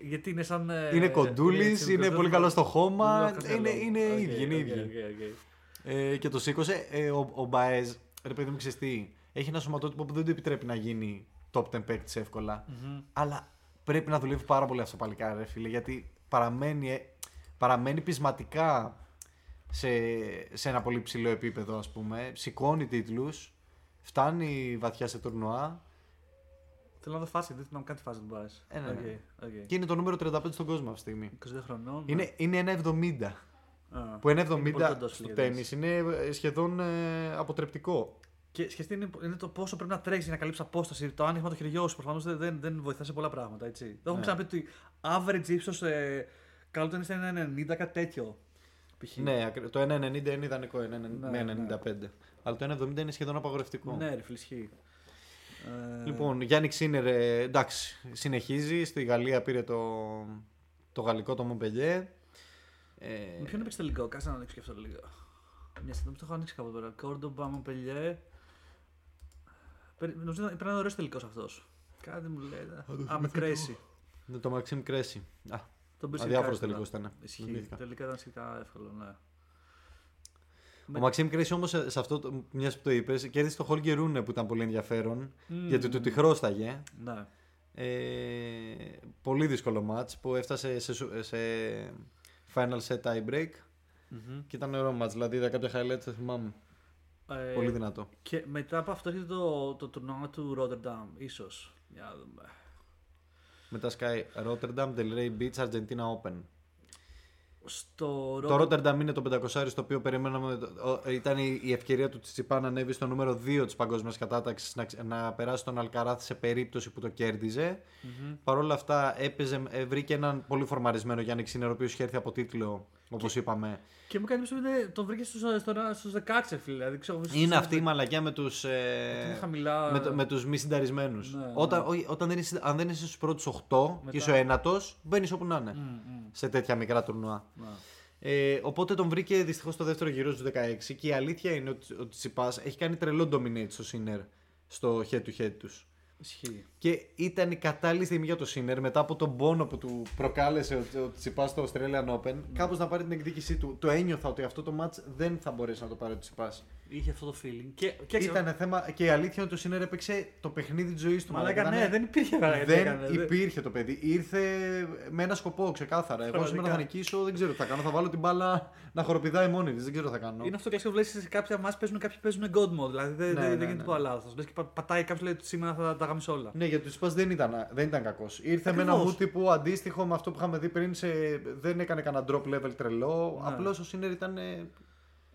Γιατί είναι σαν. ε, Είναι κοντούλης, έτσι, είναι δεν πολύ το- καλός στο δεν χώμα. το έχω Είναι, μυαλό. είναι Οκ, ίδιοι, είναι οκ, ίδιοι. OK, OK. Ε, και το σήκωσε. Ε, ο, ο Baez, ρε παιδί μου, ξέρεις τι, έχει ένα σωματότυπο που δεν του επιτρέπει να γίνει top 10 παίκτης εύκολα. Μμμ. Αλλά πρέπει να δουλεύει πάρα πολύ αυτό το παλικάρι, ρε φίλε, γιατί παραμένει, ε, παραμένει πεισματικά σε, σε ένα πολύ ψηλό επίπεδο, ας πούμε. Σηκώνει τίτλους, φτάνει βαθιά σε τουρνουά Θέλω να δω φάση, δεν θυμάμαι καν τη φάση του Μπάε. Ε, ναι, ναι. και είναι το νούμερο 35 στον κόσμο αυτή τη στιγμή. 22 χρονών. Είναι, είναι ένα 70. Α. Που ένα Είναι πολύ 70 κοντός στο φιλιαδής. τέννις είναι ε, σχεδόν ε, αποτρεπτικό. Και σκεφτείτε είναι, είναι το πόσο πρέπει να τρέξεις για να καλύψεις απόσταση. Το άνοιγμα του χεριού σου προφανώς δεν, δεν, δεν βοηθά σε πολλά πράγματα. Έτσι. Το έχουμε Ναι. ξαναπεί ότι average ύψος ε, καλό ήταν σε ένα 90 κάτι τέτοιο. π.χ. Ναι, ακρι- το 1,90 είναι ιδανικό, είναι Ναι, με 95. Αλλά το 1,70 είναι σχεδόν απαγορευτικό. Ναι, ρε φίλε, ισχύει. Ε, Λοιπόν, Γιάννη Ξίνερ, ε, εντάξει, συνεχίζει. Στη Γαλλία πήρε το, το γαλλικό το Μομπελιέ. Ε, Με ποιον έπαιξε τελικό, κάτσε να ανοίξω και αυτό λίγο. Μια στιγμή το έχω ανοίξει κάπου τώρα. Κόρντομπα, Μομπελιέ. Περι- Νομίζω ότι πρέπει να είναι ωραίο τελικός αυτός. Κάτι μου λέει. Α, με κρέσει. με το Μαξίμ Κρέση. Α, Τον πήρε αδιάφορος σχετικά τελικός εύκολα. ήταν. Ισχύει. Θυμήθηκα. Τελικά ήταν σχετικά εύκολο, ναι. Ο Μαξίμ Κρέση όμως σε αυτό, το- μιας που το είπες, κέρδισε το Χόλγκερ Ρούνε που ήταν πολύ ενδιαφέρον. Μμμ. Γιατί του τη χρώσταγε. Ναι. Ε, πολύ δύσκολο μάτς που έφτασε σε, σου- σε final set tie break Μμμ. και ήταν ωραίο μάτς. Δηλαδή είδα κάποια highlights, το θυμάμαι. Ε, Πολύ δυνατό. Και μετά από αυτό έρχεται το, το τουρνουά του Rotterdam, ίσως. Για να δούμε. Μετά Sky Rotterdam, Del Rey Beach, Argentina Open. Στο Το Rotterdam- Rotterdam είναι το 500 στο οποίο περιμέναμε. ο- Ήταν η η ευκαιρία του Τσιπά να ανέβει στο νούμερο 2 της παγκόσμιας κατάταξης να, ξε- να περάσει τον Αλκαράθ σε περίπτωση που το κέρδιζε. Μμμ. Παρ' όλα αυτά έπαιζε, ε, βρήκε έναν πολύ φορμαρισμένο Γιάννη Ξίνερ, ο οποίος είχε έρθει από τίτλο, όπως είπαμε. Και μου κάνει εντύπωση ότι τον βρήκε στους, στο, στους 16, φίλε. Δηλαδή, ξέρω, στους- Είναι στους- αυτή η μαλακιά με τους. είναι χαμηλά. με, το- με τους μη συνταρισμένους. Ναι, όταν, ναι. όχι, όταν δεν είσαι, αν δεν είσαι στους πρώτους 8 Μετά. και είσαι ο ένατος, μπαίνεις όπου να είναι. Μμ, μμ. Σε τέτοια μικρά τουρνουά. Ναι. Ε, οπότε τον βρήκε δυστυχώς στο δεύτερο γύρο στους 16 και η αλήθεια είναι ότι ο Τσιπάς έχει κάνει τρελό dominate στο Sinner στο head to head τους. Ισχύει. Και ήταν η κατάλληλη στιγμή για το Sinner μετά από τον πόνο που του προκάλεσε ο, ο Τσιπάς στο Australian Open κάπως να πάρει την εκδίκησή του. Το ένιωθα ότι αυτό το match δεν θα μπορέσει να το πάρει ο Τσιπάς. Είχε αυτό το feeling. Και, και Ήταν θέμα και η αλήθεια είναι ότι ο Sinner έπαιξε το παιχνίδι της ζωής του. Μαλάκα, Ήταν- ναι, δεν υπήρχε βέβαια. δεν έκανε, δεν- υπήρχε το παιδί. Ήρθε με ένα σκοπό ξεκάθαρα. Εγώ Πραγματικά. σήμερα θα νικήσω, δεν ξέρω τι θα κάνω. Θα βάλω την μπάλα να χοροπηδάει μόνη της. Δεν ξέρω τι θα κάνω. Είναι αυτό το κλασικό που λέει σε κάποια μάτια παίζουν κάποιοι παίζουν God mode. Δηλαδή δεν, Ναι, δεν, ναι, δεν ναι. γίνεται τίποτα λάθος. Λες και πα- πατάει κάποιος λέει ότι σήμερα θα τα γάμισε όλα. Ναι, γιατί του Τσιπά δεν ήταν, δεν ήταν κακός. Ήρθε με ένα Ακριβώς. mood τύπου αντίστοιχο με αυτό που είχαμε δει πριν. Σε, δεν έκανε κανένα drop level τρελό. Ναι. Απλώς ο Σίνερ ήταν ε,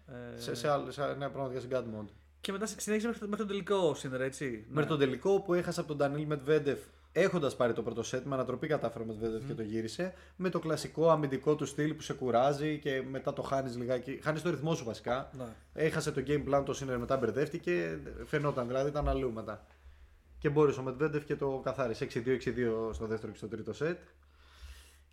Ε, σε, σε, άλλο- σε ένα πράγμα σε God mode. Και μετά συνέχισε μέχρι, μέχρι τον τελικό σύνδερα, έτσι. Μέχρι τον τελικό που έχασε από τον Ντανίλ Μετβέντεφ έχοντας πάρει το πρώτο σετ, με ανατροπή κατάφερε ο Μετβέντεφ και το γύρισε. Με το κλασικό αμυντικό του στυλ που σε κουράζει και μετά το χάνεις λιγάκι. Χάνεις το ρυθμό σου βασικά. Ναι. Έχασε το game plan το Sinner μετά μπερδεύτηκε. Φαινόταν δηλαδή, ήταν αλλού μετά. Και Και μπόρεσε ο Μετβέντεφ και το καθάρισε 6-2-6-2 στο δεύτερο και στο τρίτο σετ.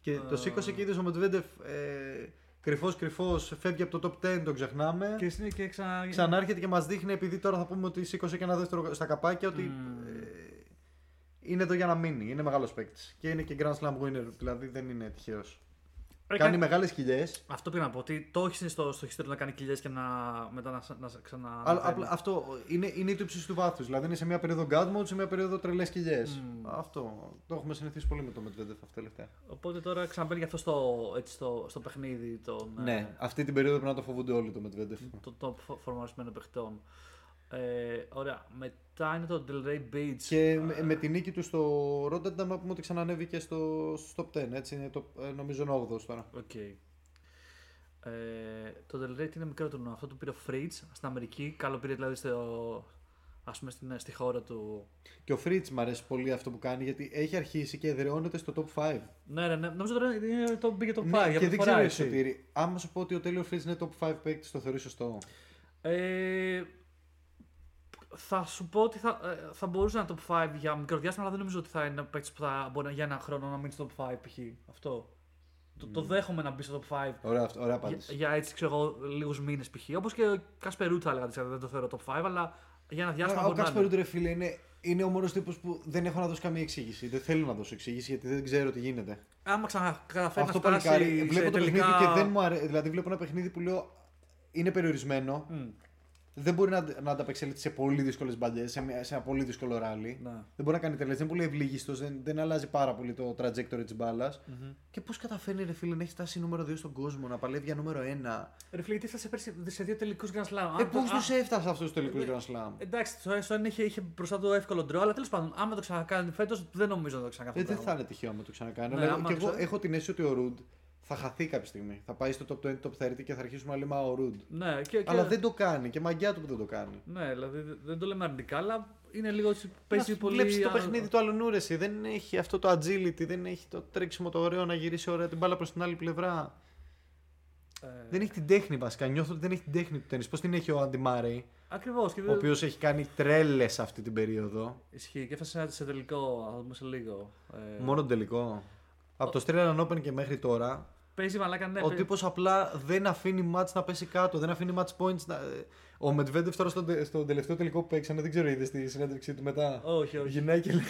Και το Ε. σήκωσε και είδες ο Μετβέντεφ ε, κρυφός κρυφός, φεύγει από το top 10, τον ξεχνάμε. Και, είναι και ξα... Ξανάρχεται και μας δείχνει, επειδή τώρα θα πούμε ότι σήκωσε και ένα δεύτερο στα καπάκια, ότι Μμμ. ε, είναι εδώ για να μείνει. Είναι μεγάλος παίκτης. Και είναι και Grand Slam winner, δηλαδή δεν είναι τυχαίος. Ε, Κάνει κα- μεγάλες χιλιέ. Αυτό πήγα να πω. Ότι το έχεις στο, στο χιστήριο να κάνει κοιλιές και να, μετά να, να ξανα. Αλλά απλά αυτό είναι, είναι η του ύψη του βάθους. Δηλαδή είναι σε μια περίοδο God mode, σε μια περίοδο τρελές χιλιέ. Μμ. Αυτό το έχουμε συνηθίσει πολύ με το Medvedev αυτό τελευταία. Οπότε τώρα ξαναμπαίνει και αυτό στο, έτσι, στο, στο παιχνίδι των, ε, Ναι, αυτή την περίοδο πρέπει να τον φοβούνται όλοι τον Medvedev. των top φορμαρισμένων παιχτών. Ε, ωραία. Μετά είναι το Delray Beach. Και με, με τη νίκη του στο Rotterdam να πούμε ότι ξανανέβηκε στο, στο top 10. Έτσι είναι το, ε, νομίζω 8 τώρα. Οκ. Ε, το Delray είναι μικρό τουρνουά. Αυτό το πήρε ο Fritz στην Αμερική. Καλό πήρε δηλαδή στο, ας πούμε, στην, στη χώρα του. Και ο Fritz μου αρέσει πολύ αυτό που κάνει γιατί έχει αρχίσει και εδραιώνεται στο top 5. Ναι, ναι, ναι. Νομίζω τώρα είναι το μπήκε το 5. Ναι, για και πρώτη δεν φορά, ξέρω έτσι. εσύ, Σωτήρη, άμα σου πω ότι ο Τέλειο Fritz είναι top 5 παίκτης, το θεωρείς σωστό. Ε, θα σου πω ότι θα, ε, θα μπορούσε να είναι top 5 για μικρό διάστημα, αλλά δεν νομίζω ότι θα είναι παίκτης που θα μπορεί να- για ένα χρόνο να μείνει στο top 5 π.χ. Αυτό. Το, το δέχομαι να μπει στο top 5 Ωραία, αυτό- ωραία για, απάντηση. για έτσι ξέρω εγώ λίγους μήνες π.χ. Όπως και ο Κασπερούτ θα έλεγα ότι δεν το θεωρώ top 5, αλλά για ένα διάστημα ο μπορεί να Κάσπερ είναι. ρε φίλε είναι, είναι ο μόνος τύπος που δεν έχω να δώσω καμία εξήγηση. Δεν θέλω να δώσω εξήγηση γιατί δεν ξέρω τι γίνεται. Άμα ξανακαταφέρει Αυτό να φτάσει παλικάρι. Βλέπω σε το τελικά... παιχνίδι και δεν μου αρέσει. Δηλαδή βλέπω ένα παιχνίδι που λέω είναι περιορισμένο. Μμ, Δεν μπορεί να, να ανταπεξέλθει σε πολύ δύσκολες μπαλιές, σε, μια- σε ένα πολύ δύσκολο ράλι. ναι. Δεν μπορεί να κάνει τελέ, δεν είναι πολύ ευλίγιστος, δεν, δεν αλλάζει πάρα πολύ το trajectory της μπάλας. Μμμ. Και πώς καταφέρνει, ρε φίλε, να έχει φτάσει νούμερο 2 στον κόσμο, να παλεύει για νούμερο 1. Ρε φίλε, τι φτάσε πέρσι σε δύο τελικούς Grand Slam. Ε, Αν πώς το- τους α- έφτασε αυτού του τελικού ε, Grand Slam; Εντάξει, στο στο ένα είχε, είχε μπροστά το εύκολο ντρό, αλλά τέλος πάντων, άμα το ξανακάνει φέτος, δεν νομίζω να το ξανακάνει. Ε, αυτό δεν το θα είναι τυχαίο άμα το ξανακάνει. Ναι, αλλά άμα και το εγώ ξανα- έχω την αίσθηση ότι ο Ρουντ θα χαθεί κάποια στιγμή. Θα πάει στο top 20, top 30 και θα αρχίσουμε να λέμε «Α, ο Ρουντ. πράγμα. Ναι, και, και... Αλλά δεν το κάνει και μαγιά του που δεν το κάνει. Ναι, δηλαδή δεν- δεν το λέμε αρνητικά, αλλά είναι λίγο έτσι. Παίζει πολύ. Βλέπει το α- παιχνίδι του άλλου εσύ. Δεν έχει αυτό το agility, δεν έχει το τρέξιμο το ωραίο να γυρίσει ωραία την μπάλα προς την άλλη πλευρά. Ε, Δεν έχει την τέχνη βασικά. Νιώθω ότι δεν έχει την τέχνη του τέννη. Πώς την έχει ο Άντι Μάρεϊ, Ακριβώς. Και ο δεν... οποίος έχει κάνει τρέλες αυτή την περίοδο. Ισχύει και έφτασε σε τελικό, θα δούμε σε λίγο. Ε, Μόνο τον τελικό. Από το Australian Open και μέχρι τώρα, Παίζει μαλάκα, ναι. ο παί- τύπος απλά δεν αφήνει match να πέσει κάτω, δεν αφήνει match points. Να... Ο Medvedev τώρα στον, τε- στον τελευταίο τελικό που παίξανε, δεν ξέρω, είδες στη συνέντευξή του μετά; Όχι, όχι. Γυρνάει και λέει.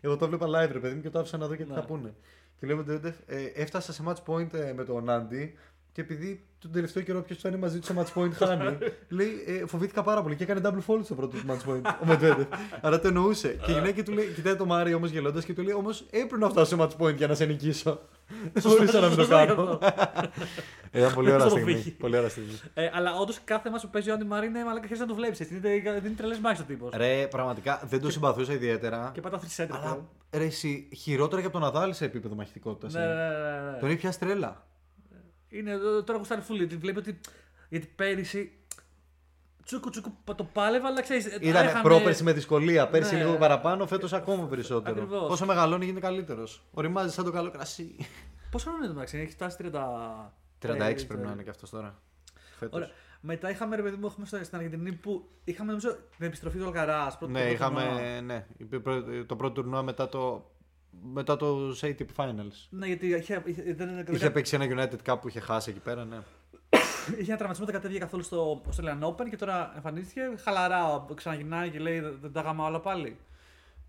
Εγώ το βλέπα live, ρε παιδί μου, και το άφησα να δω και τι Ναι. θα πούνε. Και λέω Medvedev, ε, έφτασα σε match point ε, με τον Άντι και επειδή τον τελευταίο καιρό ποιος φτάνει μαζί του σε match point χάνει. (laughs) λέει, ε, φοβήθηκα πάρα πολύ και έκανε double fault στο πρώτο του match point ο Medvedev. Άρα το εννοούσε. και η γυναίκα του λέει, κοιτάει το Μάρι όμως γελώντας και του λέει, Όμως έπρεπε να φτάσω σε match point για να σε νικήσω. Δεν μπορούσα να μην το Σωστά κάνω. αυτό. Ε, Ήταν πολύ ωραία Στο στιγμή. φύγει. Πολύ ωραία στιγμή. Ε, αλλά όντως κάθε μα που παίζει ο Άντι Μαρή είναι μαλάκα χρειάζεται να το βλέπεις. Δεν είναι τρελές μάχε ο τύπος. Ρε, πραγματικά δεν το συμπαθούσα ιδιαίτερα. Και πατά 3 σέντρε. Αλλά ρε, εσύ, χειρότερα και από τον Ναδάλ σε επίπεδο μαχητικότητας. Ναι, ναι, ναι, ναι. Τον έχει πιάσει τρέλα. Είναι, ε, τώρα έχω στάρει φουλή. Βλέπει ότι. Γιατί πέρυσι. Τσούκου τσούκου το πάλευα, αλλά ξέρεις. Ήταν πρόπερση με δυσκολία. Πέρσι Ναι. λίγο παραπάνω, φέτος ακόμα περισσότερο. Ακριβώς. Όσο μεγαλώνει γίνεται καλύτερος. Οριμάζει σαν το καλό κρασί. Πόσο χρόνο είναι το μεταξύ, έχει φτάσει 30. 36 πρέπει να είναι και αυτός τώρα. Φέτος. Ωραία. Μετά είχαμε ρε παιδί μου, έχουμε στο- στην Αργεντινή που είχαμε νομίζω την επιστροφή του Αλκαράς. Ναι, είχαμε. Ναι, είπε πρω- το πρώτο τουρνουά μετά το. Μετά το ATP Finals. Ναι, γιατί είχε, είχε, δεν, Είχε παίξει ένα United Cup που είχε χάσει εκεί πέρα, ναι. (coughs) είχε ένα τραυματισμό, δεν κατέβηκε καθόλου στο Australian Open και τώρα εμφανίστηκε χαλαρά. Ξαναγυρνάει και λέει δεν τα γάμα όλα πάλι.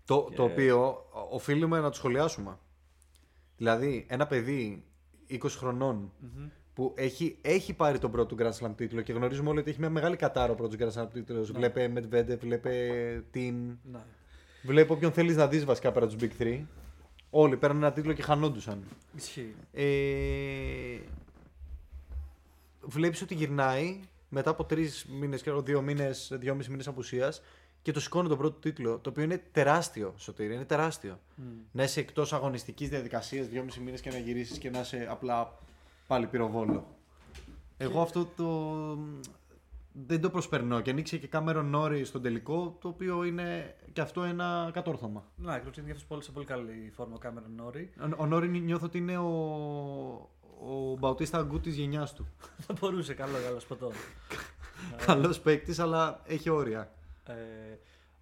Το, το οποίο οφείλουμε να το σχολιάσουμε. Δηλαδή, ένα παιδί 20 χρονων που έχει, έχει πάρει τον πρώτο Grand Slam τίτλο και γνωρίζουμε όλοι ότι έχει μια μεγάλη κατάρα ο πρώτος Grand Slam τίτλος. Βλέπε Medvedev, βλέπε Tin. Ναι. Βλέπε όποιον θέλεις να δεις βασικά πέρα τους Big 3. Όλοι παίρνουν ένα τίτλο και χανόντουσαν. Ισχύει. Ε, βλέπεις ότι γυρνάει μετά από τρεις μήνες και δύο μήνες, δυόμιση μήνες απουσίας και το σηκώνει τον πρώτο τίτλο. Το οποίο είναι τεράστιο, Σωτήρη, είναι τεράστιο. Να είσαι εκτός αγωνιστικής διαδικασίας δυόμιση μήνες και να γυρίσεις και να είσαι απλά πάλι πυροβόλο. Εγώ αυτό το. Δεν το προσπερνώ και ανοίξει και Κάμερον Νόρι στον τελικό, το οποίο είναι και αυτό ένα κατόρθωμα. Ναι, ακριβώ είναι αυτό πολύ, σε πολύ καλή φόρμα ο Κάμερον Νόρι. Ο, ο Νόρι νιώθω ότι είναι ο, ο Μπαουτίστα Αγκού της γενιάς του. (laughs) Θα μπορούσε, καλό, καλό σποτό. (laughs) Καλός παίκτης, αλλά έχει όρια. Ε,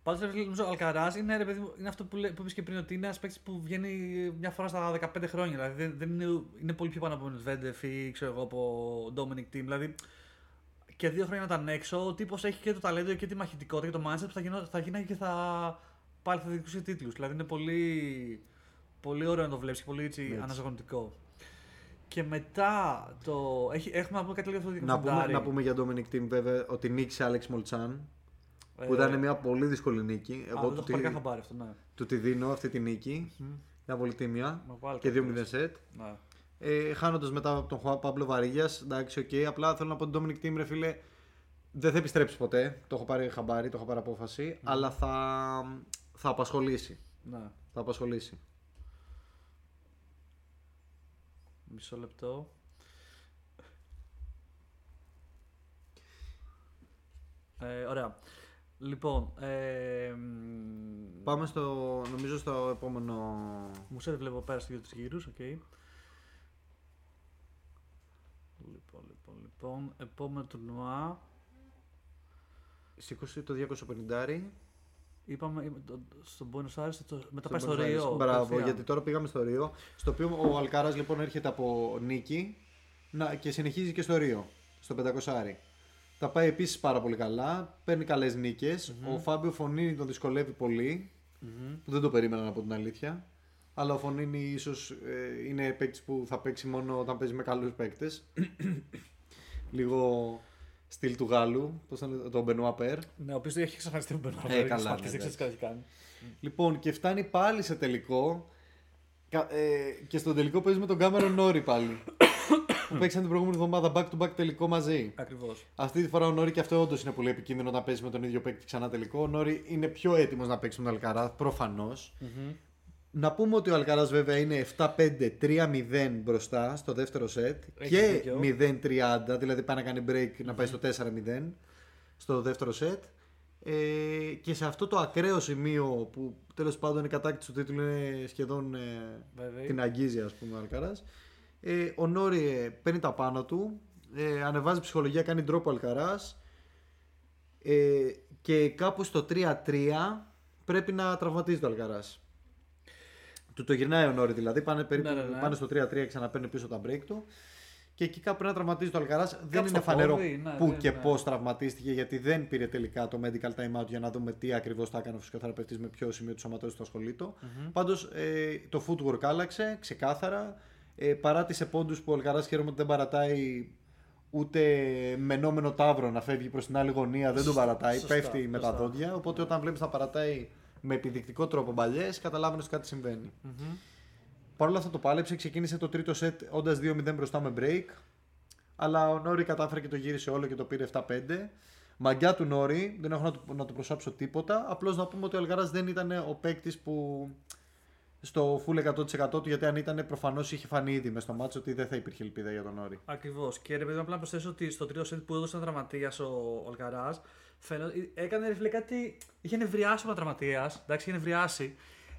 Πάντω νομίζω ο Αλκαρά είναι, ρε παιδί μου, είναι αυτό που, λέ- που είπες και πριν, ότι είναι ένας παίκτης που βγαίνει μια φορά στα 15 χρόνια. Δηλαδή δεν, δεν είναι, είναι πολύ πιο πάνω από τον Βέντεφ ή ξέρω εγώ από Dominic Team. Δηλαδή και δύο χρόνια να ήταν έξω, ο τύπος έχει και το ταλέντο και τη μαχητικότητα και το mindset που θα, γινό, θα γίνει και θα πάλι θα διεκδικούσε τίτλους. Δηλαδή είναι πολύ, πολύ ωραίο να το βλέπεις και πολύ έτσι, Έτσι. αναζωογονητικό. Και μετά το. Έχει, έχουμε να πούμε κάτι λίγο για αυτό το Να πούμε, ντοκιμαντάρι. να πούμε για Dominic Team βέβαια ότι νίκησε Alex Μολτσάν. Ε, Που ήταν μια πολύ δύσκολη νίκη. α, Εγώ δεν του το τη, έχω πάρει καν χαμπάρι αυτό, ναι. του τη δίνω αυτή τη νίκη. Ήταν πολύ τίμια. Μα βάλε Και κάτι 2-0 σετ. Ναι. Ε, Χάνοντας μετά από τον Χουάν Πάμπλο Βαρίγιας. Εντάξει, οκ. Απλά θέλω να πω τον Dominic Thiem, ρε φίλε. Δεν θα επιστρέψει ποτέ. Το έχω πάρει χαμπάρι, το έχω πάρει απόφαση. Αλλά θα, θα απασχολήσει. ναι. Θα απασχολήσει. Μισό λεπτό. Ε, ωραία. Λοιπόν, ε, μ, Πάμε στο, νομίζω στο επόμενο. Μου σε βλέπω πέρα στο δύο γύρους, οκ. Λοιπόν, λοιπόν, λοιπόν. Επόμενο τουρνουά. Σήκωσε το 250. Είπαμε ε, το- στον Buenos Aires, το, μετά πάει Στο στο Buenos Aires. Ρίο. Μπράβο, κατευθείαν. γιατί τώρα πήγαμε στο Ρίο. Στο οποίο ο Αλκαράθ λοιπόν έρχεται από νίκη να, και συνεχίζει και στο Ρίο, στο 500. Τα πάει επίσης πάρα πολύ καλά. Παίρνει καλές Ο Φάμπιο Φωνίνη τον δυσκολεύει πολύ. Μμμ. Που δεν το περίμενα από την αλήθεια. Αλλά ο Φωνίνη ίσω είναι παίκτης που θα παίξει μόνο όταν παίζει με καλούς παίκτες. (coughs) Λίγο στυλ του Γάλλου, πώς ήταν τον Μπενουά Περ. Ναι, ο οποίος έχει εξαφανιστεί τον Μπενουά. Ε, καλά, ναι, Δεν ξέρω τι έχει κάνει. Λοιπόν, και φτάνει πάλι σε τελικό. Κα- ε, και στον τελικό παίζει με τον Κάμερον Νόρι πάλι. (coughs) που παίξαν την προηγούμενη εβδομάδα back to back τελικό μαζί. Ακριβώς. Αυτή τη φορά ο Νόρι και αυτό όντως είναι πολύ επικίνδυνο να παίζει με τον ίδιο παίκτη ξανά τελικό. Ο Νόρι είναι πιο έτοιμος να παίξει με τον Αλκαράθ, προφανώς. Να πούμε ότι ο Αλκαράς βέβαια είναι 7-5-3-0 μπροστά στο δεύτερο σετ Έχεις και δίκιο. 0-30, δηλαδή πάει να κάνει break να πάει στο 4-0 στο δεύτερο σετ. Ε, και σε αυτό το ακραίο σημείο που τέλος πάντων η κατάκτηση του τίτλου είναι σχεδόν ε, Βέβαια. την αγγίζει ας πούμε ο Αλκαράς ε, ο Νόρι ε, παίρνει τα πάνω του ε, ανεβάζει ψυχολογία, κάνει ντρόπο ο Αλκαράς ε, και κάπου στο 3-3 πρέπει να τραυματίζει το Αλκαράς του το γυρνάει ο Νόρι δηλαδή, πάνε, περίπου, Ναι, ναι, ναι. πάνε στο 3-3 ξαναπαίρνει πίσω τα break του και εκεί κάπου πρέπει να τραυματίζει το Αλκαράς δεν Κάπου είναι στο φανερό πόδι, ναι, που δεν- και ναι. πώς τραυματίστηκε γιατί δεν πήρε τελικά το medical time out για να δούμε τι ακριβώς θα έκανε ο φυσικοθεραπευτής με ποιο σημείο του σωματός του ασχολείται. Πάντως ε, το footwork άλλαξε ξεκάθαρα ε, παράτησε πόντους που ο Αλκαράς χαίρομαι ότι δεν παρατάει ούτε μενόμενο τάβρο να φεύγει προς την άλλη γωνία δεν τον παρατάει, σωστά, πέφτει με τα σωστά. δόντια οπότε όταν βλέπεις να παρατάει με επιδεικτικό τρόπο μπαλιές καταλάβαινες ότι κάτι συμβαίνει. Παρ' όλα αυτά το πάλεψε, ξεκίνησε το τρίτο σετ όντας 2-0 μπροστά με break. Αλλά ο Νόρι κατάφερε και το γύρισε όλο και το πήρε 7-5. Μαγκιά του Νόρι, δεν έχω να του, να του προσάψω τίποτα. Απλώς να πούμε ότι ο Αλγαράς δεν ήταν ο παίκτης που στο full 100% του, γιατί αν ήταν προφανώς είχε φανεί ήδη μες στο μάτσο ότι δεν θα υπήρχε ελπίδα για τον Νόρι. Ακριβώς. Και ρε παιδί μου, απλά να προσθέσω ότι στο τρίτο σετ που έδωσε ένα τραυματία ο Αλκαρά, έκανε ρε φίλε κάτι. Είχε νευριάσει ο τραυματία. Εντάξει, είχε νευριάσει.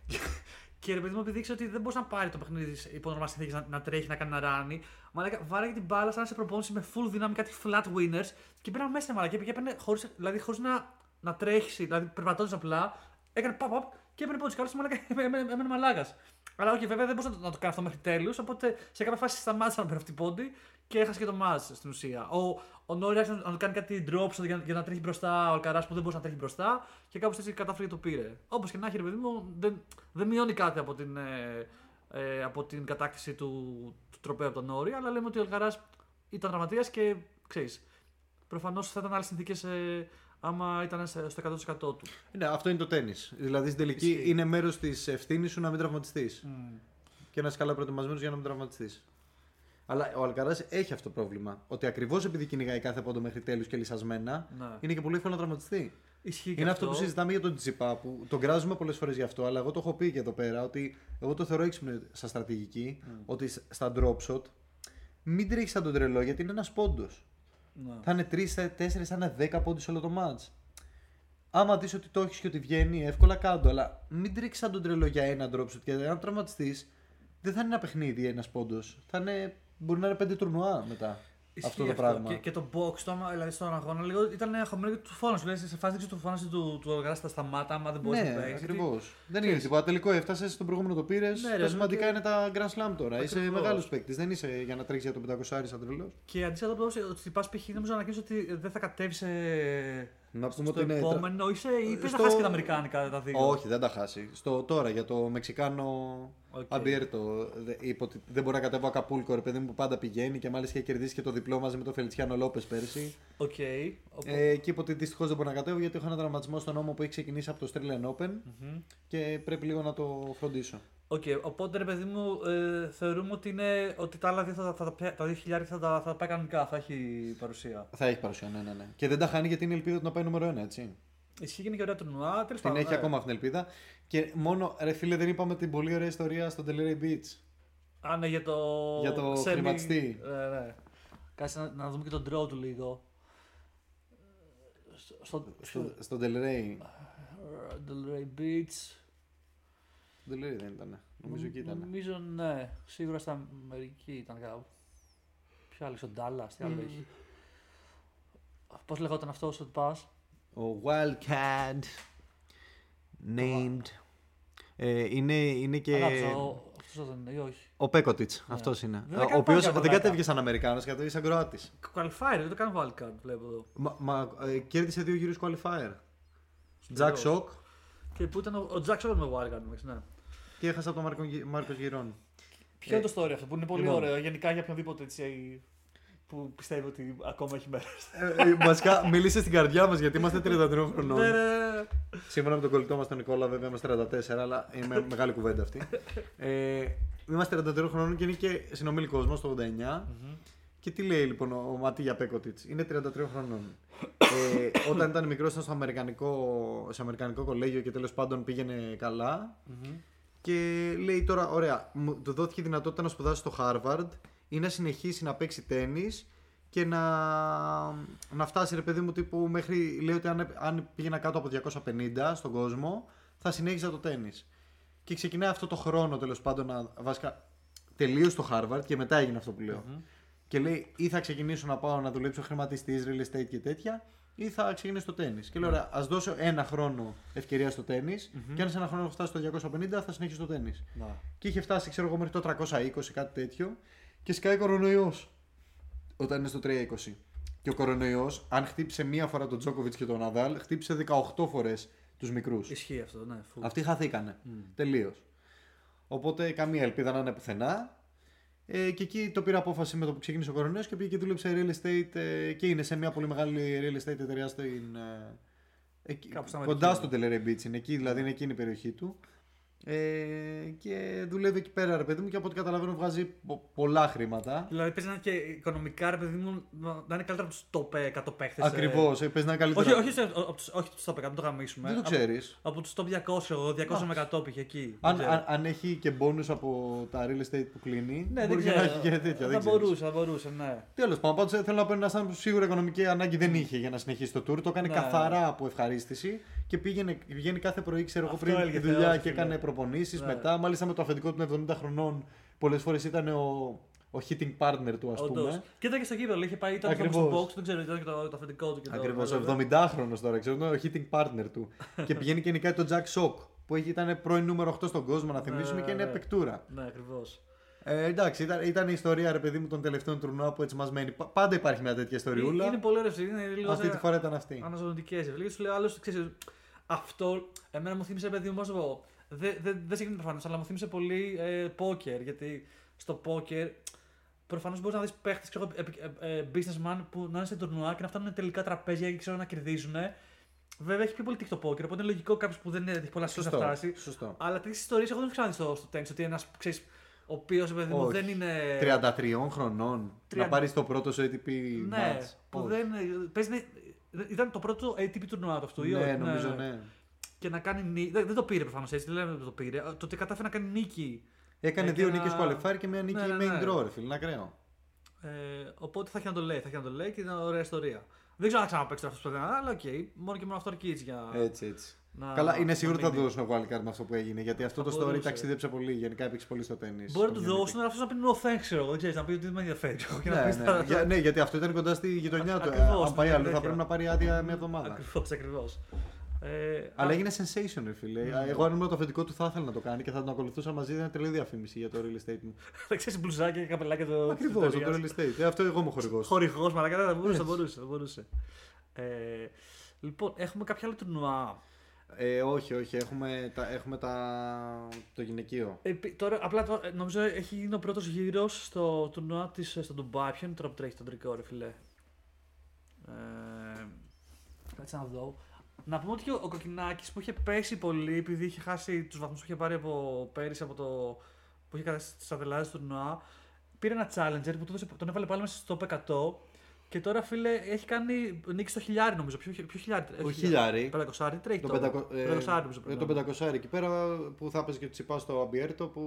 (laughs) και ρε παιδί μου, επειδή ήξερε ότι δεν μπορούσε να πάρει το παιχνίδι υπό νορμάλ συνθήκε να, να τρέχει, να κάνει να ράνει. Μαλάκα, βάραγε την μπάλα σαν να σε προπόνηση με full δύναμη, κάτι flat winners. Και μπαίναν μέσα μαλάκα και έπαιρνε χωρίς, δηλαδή χωρίς να, να τρέχει, δηλαδή περπατώντας απλά. Έκανε pop-up και έπαιρνε πόντους. Καλό μαλάκα, (laughs) έμενε, έμενε μαλάκας. Αλλά όχι, βέβαια δεν μπορούσε να το, να το κάνει αυτό μέχρι τέλους. Οπότε σε κάποια φάση σταμάτησε να παίρνει αυτή πόντι και έχασε και το match στην ουσία. Ο, ο Νόρι άρχισε να, να κάνει κάτι drop shot για, για να τρέχει μπροστά. Ο Αλκαρά που δεν μπορούσε να τρέχει μπροστά και κάπως έτσι κατάφερε και το πήρε. Όπως και να έχει, ρε παιδί μου, δεν, δεν μειώνει κάτι από την, ε, ε, από την κατάκτηση του, του τροπέου από τον Νόρι. Αλλά λέμε ότι ο Αλκαρά ήταν τραυματίας και ξέρεις. Προφανώς θα ήταν άλλες συνθήκες ε, άμα ήταν σε- στο 100% του. Ναι, αυτό είναι το τέννη. Δηλαδή στην τελική Ισχύει. είναι μέρος της ευθύνης σου να μην τραυματιστείς. Και να είσαι καλά προετοιμασμένος για να μην τραυματιστείς. Αλλά ο Αλκαράς έχει αυτό το πρόβλημα. Ότι ακριβώς επειδή κυνηγάει κάθε πόντο μέχρι τέλους και λυσασμένα, Ναι. είναι και πολύ εύκολο να τραυματιστεί. Ισχύει και Είναι αυτό που συζητάμε για τον Τσιπά, που τον κράζουμε πολλές φορές γι' αυτό, αλλά εγώ το έχω πει και εδώ πέρα ότι εγώ το θεωρώ έξυπνο σαν στρατηγική, ότι σ- στα drop shot μην τρέχεις σαν τον τρελό γιατί είναι ένας πόντος. Ναι. Θα είναι 3, 4, θα είναι 10 πόντους όλο το match. Άμα δεις ότι το έχεις και ότι βγαίνει, εύκολα κάτω. Αλλά μην τρέξει σαν τον τρελό για ένα drop shot. Γιατί αν τραυματιστείς, δεν θα είναι ένα παιχνίδι ένας πόντος. Θα είναι, μπορεί να είναι 5 τουρνουά μετά. Ισχύει αυτό το πράγμα. Και, και το box το, άμα- δηλαδή στον αγώνα λίγο ήταν αγχωμένο και του φώνασε. Λέει σε φάση του φώνασε του, του εργάστη τα σταμάτα, άμα δεν μπορείς Ναι, να παίξεις. ακριβώς. Δεν είναι τίποτα. Τελικό έφτασες, στον προηγούμενο το πήρες. Ναι, ρε, τα σημαντικά και- είναι τα Grand Slam τώρα. Είσαι Ακριβώς. μεγάλος παίκτης. Δεν είσαι για να τρέξεις για το 500 σαν τρελός. Και αντίστοιχα το ότι πας π.χ. νομίζω ανακοίνωσε ότι δεν θα κατέβει σε. Να πούμε στο ότι είναι. επόμενο, είσαι, ή πες Στο- να χάσεις και τα Αμερικάνικα τα δύο. Όχι, δεν τα χάσει. Στο τώρα για το Μεξικάνο Οκ. Αμπιέρτο. δε- Είπε ότι δεν μπορεί να κατέβω Ακαπούλκο, ρε παιδί μου που πάντα πηγαίνει και μάλιστα είχε κερδίσει και το διπλό μαζί με τον Φελιτσιάνο Λόπες πέρσι. Οκ. Οπό- Ε, και είπε ότι δυστυχώς δεν μπορεί να κατέβω γιατί έχω ένα τραυματισμό στον ώμο που έχει ξεκινήσει από το Australian Open Μμμ. και πρέπει λίγο να το φροντίσω. Οκ, οπότε ρε παιδί μου, ε, θεωρούμε ότι, είναι, ότι τα άλλα δύο θα, θα, θα, τα πια- τα 2.000 θα τα, θα τα πάει κανονικά, θα έχει παρουσία. Θα έχει παρουσία, ναι, ναι, ναι. Και δεν τα χάνει γιατί είναι ελπίδα του να πάει νούμερο 1, έτσι. Ισχύει και είναι και ωραία τουρνουά, τέλος Την πάντων, έχει ναι. ακόμα αυτήν την ελπίδα. Και μόνο, ρε φίλε, δεν είπαμε την πολύ ωραία ιστορία στο Delray Beach. Α, ναι, για το. Για το semi- χρηματιστή. Ναι, ναι. Κάτσε να, να δούμε και τον draw του λίγο. Στο. Στο, στο Delray. Delray Beach. Delray δεν ήταν. Νομίζω εκεί ήταν. Νομίζω ναι. Σίγουρα στα Αμερική ήταν κάπου. Ποιο άλλο, στο Dallas, τι άλλο έχει. Πώς λεγόταν αυτός στο πα. Ο Wildcat named. Ε, είναι, είναι και. Αγάπησα, αυτός δεν είναι, ή όχι. Ο Πέκοτιτς, αυτός είναι. Δεν Ο έκανε οποίος πάλι δεν καμπανάκα. κατέβηκε σαν Αμερικάνος, κατέβηκε σαν Κροάτη. Qualifier, δεν το κάνω wildcard, βλέπω εδώ. Μα, μα ε, κέρδισε δύο γύρους qualifier. Σκληρός. Jack Shock Και που ήταν ο, ο Jack Shore με wildcard, εντάξει, ναι. Και έχασα από τον Μάρκο Γυρών. Ποιο είναι το story αυτό που είναι πολύ λοιπόν. ωραίο, γενικά για οποιονδήποτε έτσι που πιστεύει ότι ακόμα έχει μέρε. ε, βασικά, μίλησε στην καρδιά μας γιατί είμαστε (laughs) 33 χρονών. Ναι, ναι, ναι. Σύμφωνα με τον κολλητό μας τον Νικόλα, βέβαια είμαστε 34, αλλά είναι (laughs) μεγάλη κουβέντα αυτή. Ε, είμαστε 33 χρονών και είναι και συνομιλικό μα το 89. Και τι λέει λοιπόν ο, ο Ματίγια Πέκοτιτς, είναι 33 χρονών. (laughs) ε, όταν ήταν μικρός, ήταν στο αμερικανικό, σε αμερικανικό κολέγιο και τέλος πάντων πήγαινε καλά. Και λέει τώρα, ωραία, μου του δόθηκε η δυνατότητα να σπουδάσει στο Harvard ή να συνεχίσει να παίξει τέννη και να, να φτάσει ρε παιδί μου τύπου μέχρι, λέει ότι αν, αν πήγαινα κάτω από 250 στον κόσμο θα συνέχιζα το τέννη. Και ξεκινάει αυτό το χρόνο τέλος πάντων να βασικά τελείωσε το Harvard και μετά έγινε αυτό που λεω Και λέει ή θα ξεκινήσω να πάω να δουλέψω χρηματιστής, real estate και τέτοια ή θα ξεκινήσω το τέννη. Και λέω, ωραία, ας δώσω ένα χρόνο ευκαιρία στο τεννη και αν σε ένα χρόνο έχω φτάσει στο 250 θα συνεχίσω το τέννη. Να. Και είχε φτάσει, ξέρω εγώ, μέχρι το 320, κάτι τέτοιο. Και σκάει κορονοϊός. Όταν είναι στο 320. Και ο κορονοϊός, αν χτύπησε μία φορά τον Τζόκοβιτς και τον Ναδάλ, χτύπησε 18 φορές τους μικρούς. Ισχύει αυτό, ναι. Φου. Αυτοί χαθήκανε. Τελείως. Οπότε καμία ελπίδα να είναι πουθενά. Ε, και εκεί το πήρα απόφαση με το που ξεκίνησε ο κορονοϊός και πήγε και δούλεψε real estate ε, και είναι σε μια πολύ μεγάλη real estate εταιρεία στην. Ε, εκεί, Κάπου στην Αμερική, κοντά ναι. στο Delray Beach είναι εκεί, δηλαδή είναι εκείνη η περιοχή του. Ε, και δουλεύει εκεί πέρα, ρε παιδί μου, και από ό,τι καταλαβαίνω βγάζει πο- πολλά χρήματα. Δηλαδή παίζει να είναι και οικονομικά, ρε παιδί μου, να να είναι καλύτερα από τους top 100 παίχτες. Ακριβώς, ε, παίζει να είναι καλύτερα. Όχι, όχι, σε- από τους- όχι τους top 100, μην το γαμίσουμε. Δεν το Από- ξέρεις. Από τους top 200, εγώ, 200 με 100 πήγε εκεί. Αν, Δεν ξέρω. αν, αν έχει και bonus από τα real estate που κλείνει, Ναι, δεν μπορεί και ξέρω. να έχει και τέτοια. Θα δεν ξέρεις. μπορούσε, θα μπορούσε, ναι. Τέλος πάντων, πάντως θέλω να πω ένα άνθρωπο που σίγουρα οικονομική ανάγκη δεν είχε για να συνεχίσει το tour. Το έκανε Ναι. καθαρά από ευχαρίστηση και πήγαινε, πήγαινε κάθε πρωί, ξέρω εγώ, Αυτό πριν έλεγε τη δουλειά Θεός, και φίλε. έκανε προπονήσεις. Ναι. Μετά, μάλιστα με το αφεντικό του 70 χρονών, πολλές φορές ήταν ο, ο hitting partner του, ας Όντως. πούμε. Και ήταν και στο γήπεδο, είχε πάει, ήταν Ακριβώς. στο box, δεν ξέρω, ήταν και το, το αφεντικό του. και το- Ακριβώς, βέβαια. 70χρονο τώρα, ξέρω, είναι ο hitting partner του. (laughs) και πηγαίνει και νικάει τον Jack Shock, που έχει- ήταν πρώην νούμερο 8 στον κόσμο, να θυμίσουμε, και είναι ναι. παικτούρα. Ναι, ακριβώς. Ε, εντάξει, ήταν, ήταν η ιστορία, ρε παιδί μου, των τελευταίων τουρνουά που έτσι μας μένει. Πα- Πάντα υπάρχει μια τέτοια ιστοριούλα. Είναι πολύ ωραίο, είναι λίγο. Αυτή τη φορά ήταν αυτή. Αναζωντικέ. Λίγο σου λέει άλλος, ξέρεις, αυτό εμένα μου θύμισε, παιδί μου, πώς να σου πω. Δεν δε, δεν συγκρίνει προφανώς, αλλά μου θύμισε πολύ ε, πόκερ. Γιατί στο πόκερ προφανώς μπορείς να δεις παίχτες, ξέρω εγώ, ε, ε, businessman που να είναι σε τουρνουά και να φτάνουν τελικά τραπέζια και ξέρω να κερδίζουν. Βέβαια έχει πιο πολύ τύχη το πόκερ, οπότε είναι λογικό κάποιος που δεν έχει πολλά σκέψης να Σωστό. φτάσει. Σωστό. Αλλά τέτοιες ιστορίες εγώ δεν έχω ξαναδεί στο, στο τέννη. Ότι ένας ξέρεις, ο οποίος παιδί μου Όχι. δεν είναι. 33 χρονών να 30. πάρεις το πρώτο σου ATP Ναι, match. που Όχι. δεν. Παίζει, να- ήταν το πρώτο ATP τουρνουά του αυτού. ή Ναι, όχι; νομίζω ναι. Και να κάνει νίκη. Δεν, δεν το πήρε προφανώς έτσι, δεν λέμε ότι το πήρε. Το ότι κατάφερε να κάνει νίκη. Έκανε Ε, δύο και νίκες να- qualifier και μια νίκη Ναι, ναι, main ναι. draw, ρε φίλε, είναι ακραίο. Ε, οπότε θα έχει να το λέει, θα έχει να το λέει και ήταν ωραία ιστορία. Δεν ξέρω αν ξαναπαίξει αυτό το παιδί, αλλά οκ, μόνο και μόνο αυτό αρκεί έτσι για. Έτσι, έτσι. Να. Καλά, είναι σίγουρο ότι θα του μείνει. δώσουν wildcard με αυτό που έγινε. Γιατί αυτό Θα το story μπορούσε. ταξίδεψε πολύ. Γενικά έπαιξε πολύ στο τένις. Μπορεί να του δώσουν, αλλά αυτός να πει no thanks, ξέρω εγώ. Δεν ξέρεις, να πει ότι δεν με ενδιαφέρει. Και να Ναι, πεις ναι. τα- Για- ναι, γιατί αυτό ήταν κοντά στη γειτονιά του. Ακριβώς, Αν πάει ναι, άλλο, θα τέτοια. πρέπει να πάρει άδεια μια εβδομάδα. Ακριβώς, ακριβώς. Ε, Αλλά α- έγινε sensation, ρε φίλε. Ναι. Εγώ αν ήμουν το αφεντικό του θα ήθελα να το κάνει και θα τον ακολουθούσα μαζί. Ήταν τρελή διαφήμιση για το real estate μου. (laughs) Δεν ξέρεις μπλουζάκια και καπελάκια το. Ακριβώς, το real estate. Ε, αυτό εγώ είμαι χορηγός. Χορηγός, μαλακά δεν θα μπορούσε, θα Έτσι. μπορούσε. Θα μπορούσε. Ε, λοιπόν, έχουμε κάποια άλλα τουρνουά. Ε, όχι, όχι. Έχουμε, τα, έχουμε τα, το γυναικείο. Ε, πι- τώρα, απλά το- ε, νομίζω έχει γίνει ο πρώτος γύρος στο τουρνουά της στο Ντουμπάι. Ποιο είναι τώρα που τρέχει τον τρικό, ρε φιλέ. Ε, κάτσε να δω. Να πούμε ότι ο, ο Κοκκινάκης που είχε πέσει πολύ επειδή είχε χάσει τους βαθμούς που είχε πάρει από πέρυσι από το. που είχε καταστήσει στι αδελάδες του τουρνουά. Πήρε ένα challenger που του έδωσε- τον έβαλε πάλι μέσα στο top 100 και τώρα φίλε έχει κάνει νίκη στο χιλιάρι νομίζω. Ποιο, ποιο χιλιάρι. Ο χιλιάρι. Πεντακοσάρι τρέχει Το τώρα. 500, ε, Πεντακοσάρι νομίζω ε, πρέπει το να είναι. 500 εκεί πέρα που θα έπαιζε και τσιπά στο Αμπιέρτο που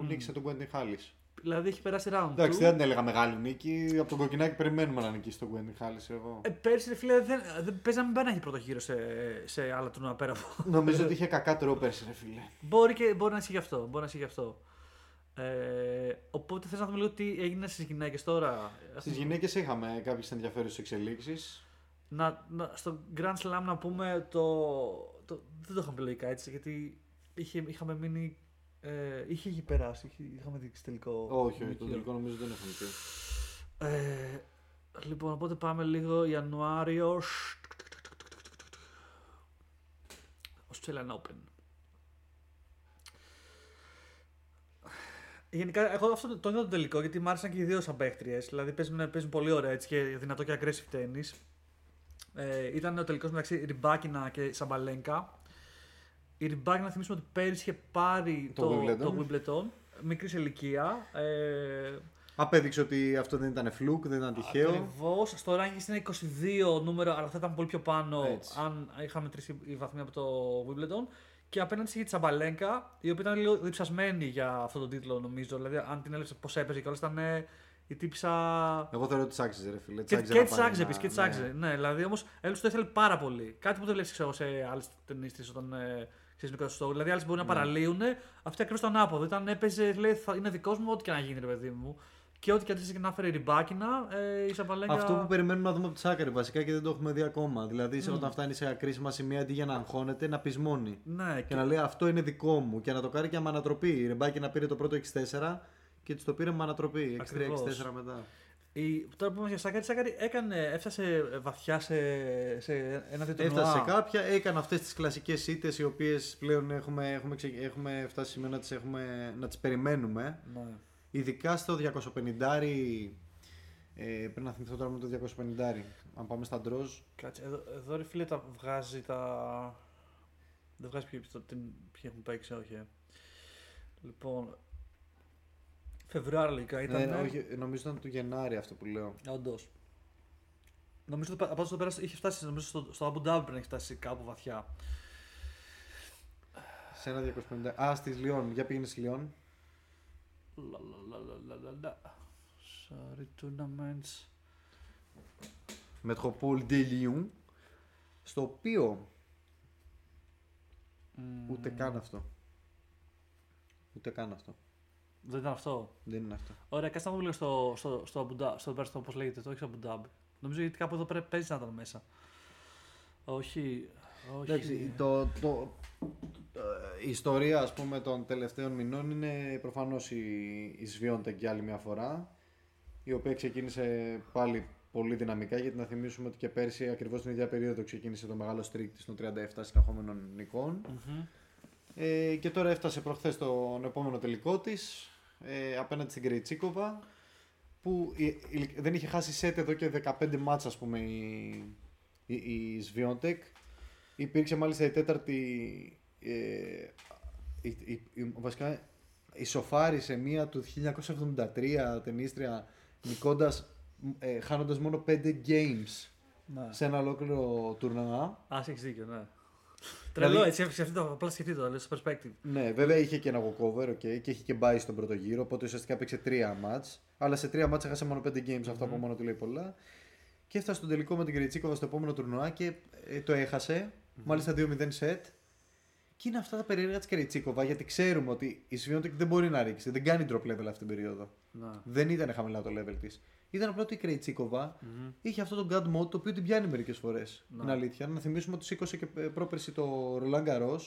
Μμμ. νίκησε τον Quentin Hallis. Δηλαδή έχει περάσει round. Εντάξει, two. δεν την έλεγα μεγάλη νίκη. Από τον κοκκινάκι περιμένουμε να νικήσει τον Quentin Hallis εγώ. Ε, πέρσι, ρε φίλε, δεν, δεν παίζει να μην πάει να έχει πρώτο γύρο σε, σε άλλα τουρνουά πέρα από. Νομίζω ότι είχε κακά τρόπερση, ρε φίλε. μπορεί, και, μπορεί να ισχύει γι' αυτό. Μπορεί να ισχύει γι' αυτό. Ε, οπότε θες να δούμε λίγο τι έγινε στις γυναίκες τώρα. Στις γυναίκες είχαμε κάποιες ενδιαφέρουσες εξελίξεις. Να, να, στο Grand Slam να πούμε το. το δεν το είχαμε πει λογικά έτσι, γιατί είχε, είχαμε μείνει. Ε, είχε, είχε περάσει, είχε, είχαμε δείξει τελικό. Όχι, όχι, το νικητή. τελικό νομίζω δεν έχουμε πει. Ε, λοιπόν, οπότε πάμε λίγο Ιανουάριος. Australian Open. Γενικά, εγώ αυτό το- το είδα το τελικό γιατί μου άρεσαν και οι δύο σαν παίχτριες. Δηλαδή παίζουν, παίζουν πολύ ωραία έτσι και δυνατό και aggressive tennis. Ε, ήταν ο τελικός μεταξύ Ριμπάκινα και Σαμπαλένκα. Η Ριμπάκινα θυμίσουμε ότι πέρυσι είχε πάρει Το το, Wimbledon. το Wimbledon, μικρή ηλικία. Ε, Απέδειξε ότι αυτό δεν ήταν φλουκ, δεν ήταν τυχαίο. Ακριβώς. Στο ranking είναι 22 νούμερο, αλλά θα ήταν πολύ πιο πάνω Έτσι. αν είχαμε τρεις βαθμοί από το Wimbledon. Και απέναντι είχε τη Σαμπαλένκα, η οποία ήταν λίγο διψασμένη για αυτόν τον τίτλο, νομίζω. Δηλαδή, αν την έλεγε πώς έπαιζε και όλα, ήταν ε, η τύπησα. Εγώ θεωρώ ότι τη άξιζε, ρε φίλε. Και, Της και να της πάρει άξιζε ένα- επίσης, και της ναι. άξιζε. Ναι, δηλαδή όμως έλεγε το ήθελε πάρα πολύ. Κάτι που δεν βλέπεις ξέρω, σε άλλες ταινίστρες όταν ε, ξέρεις είναι στο. Δηλαδή, άλλες μπορεί να Ναι. παραλύουν. Αυτή ακριβώς το ανάποδο. Ήταν έπαιζε, λέει, θα, είναι δικός μου, ό,τι και να γίνει, ρε παιδί μου. Και ό,τι και αντίστοιχα και να φέρει ριμπάκινα, ε, η Σαμπαλέγκα. Αυτό που περιμένουμε να δούμε από τη Σάκαρη βασικά και δεν το έχουμε δει ακόμα. Δηλαδή, σε όταν φτάνει σε κρίσιμα σημεία αντί για να αγχώνεται, να πεισμώνει. Ναι, Και να λέει αυτό είναι δικό μου και να το κάνει και με ανατροπή. Η Ρεμπάκη να πήρε το πρώτο 64 και της το πήρε με ανατροπή. 63-64 μετά. Η, τώρα που είμαστε για Σάκαρη, η Σάκαρη έκανε, έφτασε βαθιά σε, σε ένα δύο Έφτασε σε τουρνουά. κάποια, έκανε αυτές τις κλασικές ήττες οι οποίες πλέον έχουμε, έχουμε, ξε- έχουμε φτάσει σημείο να τις να τις περιμένουμε. Ναι. Ειδικά στο 250 ε, πρέπει να θυμηθώ τώρα με το 250 Αν πάμε στα ντρόζ. Κάτσε, εδώ, εδώ ρε φίλε τα βγάζει τα... Δεν βγάζει ποιοι, το- την- ποιοι έχουν παίξει, όχι. ε. Λοιπόν, Φεβρουάριο λογικά ήταν. Ναι, όχι, νομίζω ήταν του Γενάρη αυτό που λέω. Όντως. Νομίζω ότι από το πέρασε είχε φτάσει νομίζω, στο, στο Abu Dhabi πρέπει να έχει φτάσει κάπου βαθιά. Σε ένα 250. Α, στη Λιόν. Για πήγαινες στη Λιόν. Λα, λα, λα, λα, λα, λα. Sorry, tournaments. Μετροπόλ de Lyon. Στο οποίο Μμμ. ούτε καν αυτό. Ούτε καν αυτό. Δεν ήταν αυτό; Δεν είναι αυτό. Ωραία, κάτσε να δούμε λίγο στο, στο, στο Abu Dhabi, στο, πέρα στο πώς λέγεται, το όχι στο Abu Dhabi. Νομίζω γιατί κάπου εδώ πρέπει παίζει να ήταν μέσα. Όχι, όχι. Εντάξει, το, το, ε, η ιστορία ας πούμε των τελευταίων μηνών είναι προφανώς η, η Swiatek για άλλη μια φορά η οποία ξεκίνησε πάλι πολύ δυναμικά γιατί να θυμίσουμε ότι και πέρσι ακριβώς την ίδια περίοδο ξεκίνησε το μεγάλο streak της των 37 συνεχόμενων νικών Μμμ. ε, και τώρα έφτασε προχθές τον επόμενο τελικό της ε, απέναντι στην Κρεϊτσίκοβα που η- η- δεν είχε χάσει σετ εδώ και 15 μάτς ας πούμε η, η, η Swiatek. Υπήρξε μάλιστα η τέταρτη ε, η, η, η- βασικά ισοφάρισε μία του 1973 ταινίστρια νικώντας ε, χάνοντας μόνο 5 games Ναι. σε ένα ολόκληρο τουρνουά. Α, έχεις δίκιο, ναι. Τρελό Δηλαδή- έτσι, έφυγε αυτό, απλά σκεφτείτε το, λέω στο perspective. Ναι, βέβαια είχε και ένα walkover okay, και είχε και μπάει στον πρώτο γύρο, οπότε ουσιαστικά παίξε τρία μάτς. Αλλά σε τρία μάτς έχασε μόνο 5 games, αυτό από μόνο του λέει πολλά. Και έφτασε στον τελικό με την Κρεϊτσίκοβα στο επόμενο τουρνουά και ε, το εχασε Μάλιστα 2-0 set. Και είναι αυτά τα περίεργα της Κρεϊτσίκοβα γιατί ξέρουμε ότι η Σβιόντεκ δεν μπορεί να ρίξει. Δεν κάνει drop level αυτή την περίοδο. Να. Δεν ήταν χαμηλά το level της. Ήταν απλά ότι η κρειτσικοβα είχε αυτό το God mode το οποίο την πιάνει μερικές φορές. Να. Είναι αλήθεια. Να θυμίσουμε ότι σήκωσε και ε, πρόπερση το Roland Garros.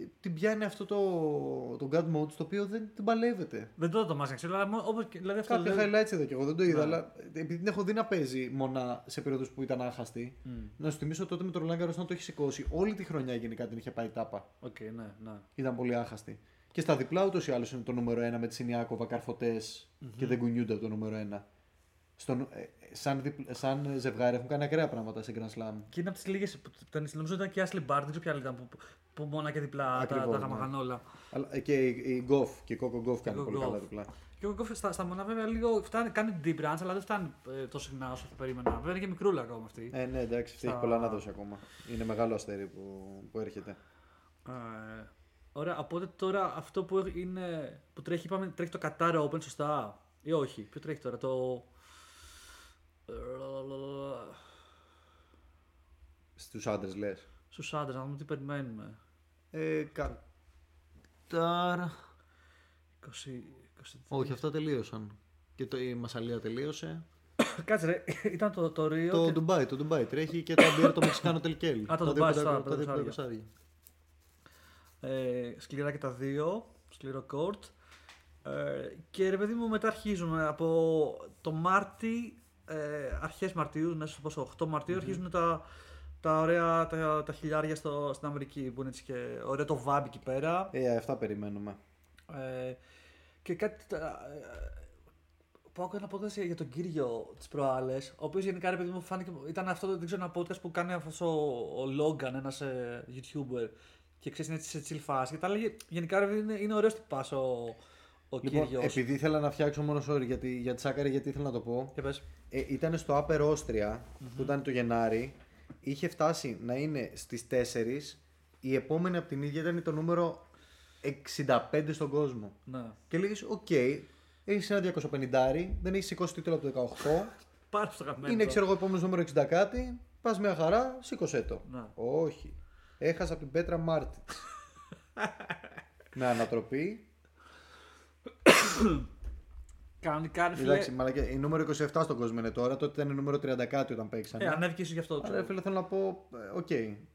Και ε, την πιάνει αυτό το, το God mode στο οποίο δεν την παλεύεται. Δεν το το μάθα, ξέρω, αλλά μό- όπως, και- δηλαδή αυτό Κάποια λέω- highlights εδώ και εγώ δεν το είδα, Ναι. αλλά επειδή την έχω δει να παίζει μονά σε περίοδους που ήταν άχαστη. Μμ. Να σου θυμίσω τότε με το Roland Garros όταν το έχει σηκώσει, όλη τη χρονιά γενικά την είχε πάει τάπα. Οκ, ναι, ναι. Ήταν πολύ άχαστη. Και στα διπλά ούτως ή άλλως είναι το νούμερο 1 με τη Σινιάκοβα καρφωτές και δεν κουνιούνται από το νούμερο 1. Στον, ε, σαν, διπλ- σαν ζευγάρι έχουν κάνει ακραία πράγματα σε Grand Slam. Και είναι από τις λίγες που ταινίε. Νομίζω ήταν και η Ashleigh Barty, δεν ξέρω ποια άλλη ήταν που, που, που μόνα και διπλά τα, Ακριβώς, τα ναι. γαμαγαν όλα. Αλλά, ε, και η, η Γκοφ και η Κόκο Γκοφ κάνει Coco πολύ Gauff. καλά διπλά. Και ο Γκόφ στα, στα μονά βέβαια λίγο φτάνει, κάνει deep runs, αλλά δεν φτάνει ε, τόσο συχνά όσο θα περίμενα. Βέβαια είναι και μικρούλα ακόμα αυτή. Ε, ναι, εντάξει, αυτή Στα- έχει πολλά να δώσει ακόμα. Είναι μεγάλο αστέρι που, που έρχεται. Ε, ωραία, οπότε τώρα αυτό που, είναι, που τρέχει, είπαμε, τρέχει το Qatar Open, σωστά. Ή όχι, ποιο τρέχει τώρα, το. Στους άντρες λες. Στους άντρες, να δούμε τι περιμένουμε. Ε, Κατάρ. 20, 23. Όχι, αυτά τελείωσαν. Και το, η Μασσαλία τελείωσε. (coughs) Κάτσε ρε, ήταν το, το Ρίο. Το και- Ντουμπάι, το Ντουμπάι τρέχει και το Abierto Mexicano Telcel. Α, το Τα Ντουμπάι, δύο σωστά, πεντακο- τα δύο πεντακοσάρια. πεντακοσάρια. Ε, σκληρά και τα δύο. Σκληρό κορτ. Ε, και ρε παιδί μου, μετά αρχίζουμε από το Μάρτι, ε, αρχές Μαρτίου, μέσα στο πόσο, 8 Μαρτίου αρχίζουν τα, τα ωραία τα, τα χιλιάρια στο, στην Αμερική που είναι έτσι και ωραίο το βάμπι εκεί πέρα. Ε, αυτά περιμένουμε. Ε, και κάτι. τα- ε, Πάω ένα podcast για τον κύριο τι προάλλες, ο οποίος γενικά ρε παιδί μου φάνηκε. ήταν αυτό δεν ξέρω, ένα podcast που κάνει αυτός ο, ο Logan, ένας YouTuber. Και ξέρεις, είναι έτσι σε chill φάση. Και τα έλεγε. Γενικά ρε, παιδί, είναι, είναι ωραίο τυπά ο, ο Λοιπόν, κύριος. επειδή ήθελα να φτιάξω μόνο sorry για τη, για τη Σάκαρη, γιατί ήθελα να το πω. Και πες. Ε, ήταν στο Upper Austria, που ήταν το Γενάρη. Είχε φτάσει να είναι στις 4. Η επόμενη από την ίδια ήταν το νούμερο 65 στον κόσμο. Ναι. Και λέγεις, οκ, έχεις ένα 250, δεν έχεις σηκώσει τίτλο από το 18. (laughs) Πάρε στο αγαπημένο. είναι, το. ξέρω εγώ, επόμενος νούμερο 60 κάτι. Πας μια χαρά, σήκωσέ το. Να. Όχι. Έχασα από την Πέτρα Μάρτιτς. (laughs) Με ανατροπή. Κανονικά ρε φίλε. Εντάξει, μαλακία, η νούμερο 27 στον κόσμο είναι τώρα. Τότε ήταν η νούμερο 30 κάτι όταν παίξανε. Ε, ανέβηκες ίσω γι' αυτό. Άρα, ξέρω. φίλε, θέλω να πω, ε, οκ.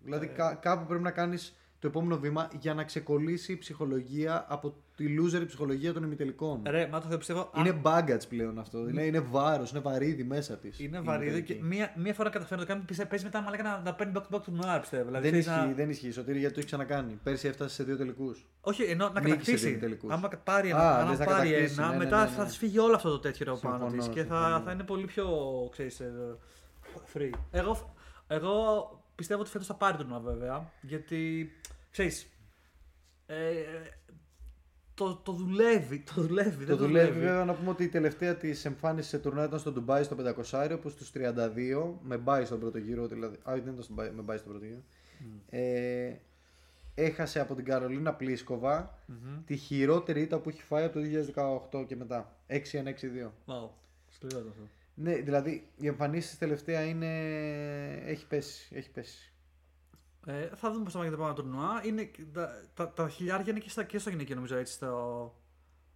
Δηλαδή, κά- κάπου πρέπει να κάνεις το επόμενο βήμα για να ξεκολλήσει η ψυχολογία από τη loser ψυχολογία των ημιτελικών. Ρε, μα το θέλω πιστεύω. αν- Είναι baggage πλέον αυτό. Είναι, είναι βάρος, είναι βαρύδι μέσα της. Είναι βαρύδι και μία, μία φορά καταφέρει να το κάνει, πιστεύω, παίζει μετά μαλάκα να, να παίρνει back to back τουρνουά, πιστεύω. Δηλαδή, Δεν ξέρεις, ισχύει, να... δεν ισχύει. Σωτήρη, γιατί το έχει ξανακάνει. Πέρσι έφτασε σε δύο τελικούς. Όχι, ενώ να Νίκησε κατακτήσει. δύο τελικούς. Άμα πάρει Α, ένα, άμα λες να πάρει κατακτήσει, ένα ναι, ναι, μετά ναι, ναι. θα της φύγει όλο αυτό το τέτοιο από πάνω Συμφωνώ, της και θα, συμφωνώ. θα είναι πολύ πιο ξέρεις, ε, free. Εγώ, εγώ πιστεύω ότι φέτος θα πάρει τον Noir βέβαια. Γιατί ξέρεις. Ε, το, το δουλεύει, το δουλεύει. Το δεν δουλεύει βέβαια να πούμε ότι η τελευταία της εμφάνισης σε τουρνά ήταν στο Ντουμπάι στο 500 που στους 32 με μπάι στον πρώτο γύρο. Δηλαδή, α, δεν ήταν στο μπάι, με μπάι στον πρώτο γύρο. Ε, έχασε από την Καρολίνα Πλίσκοβα τη χειρότερη ήττα που έχει φάει από το 2018 και μετά. 6-1-6-2. Wow. Σκληρό ήταν αυτό. Ναι, δηλαδή η εμφανίση τελευταία είναι. έχει πέσει. Έχει πέσει. Ε, θα δούμε πώς θα πάει το επόμενο τουρνουά. Είναι, τα, τα, τα χιλιάρια είναι και, στα, και στο γυναικείο νομίζω έτσι. Στο,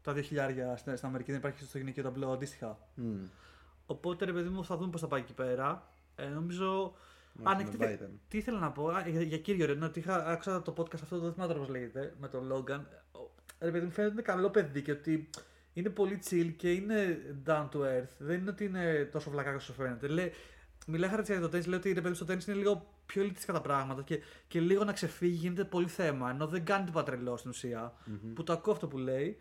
τα δύο χιλιάρια στην, στην Αμερική δεν υπάρχει στο γυναικείο ταμπλό αντίστοιχα. Μμ. Οπότε ρε παιδί μου θα δούμε πώς θα πάει εκεί πέρα. Ε, νομίζω. Όχι, Α, ναι, με τι, μπάι ήταν. τι ήθελα να πω α, για, για κύριο ρε, ναι, ότι είχα, άκουσα το podcast αυτό, δεν θυμάμαι τώρα πώς λέγεται, με τον Logan. Ο- Ρε παιδί μου φαίνεται ότι είναι καλό παιδί και ότι είναι πολύ chill και είναι down to earth. Δεν είναι ότι είναι τόσο βλακάκι όσο φαίνεται. Λέει, μιλάει χαρακτηριστικά για το τέννη, λέει ότι ρε παιδί μου στο τέννη είναι λίγο πιο ελιτιστικά τα πράγματα και, και λίγο να ξεφύγει γίνεται πολύ θέμα. Ενώ δεν κάνει τίποτα τρελό στην ουσια Που το ακούω αυτό που λέει.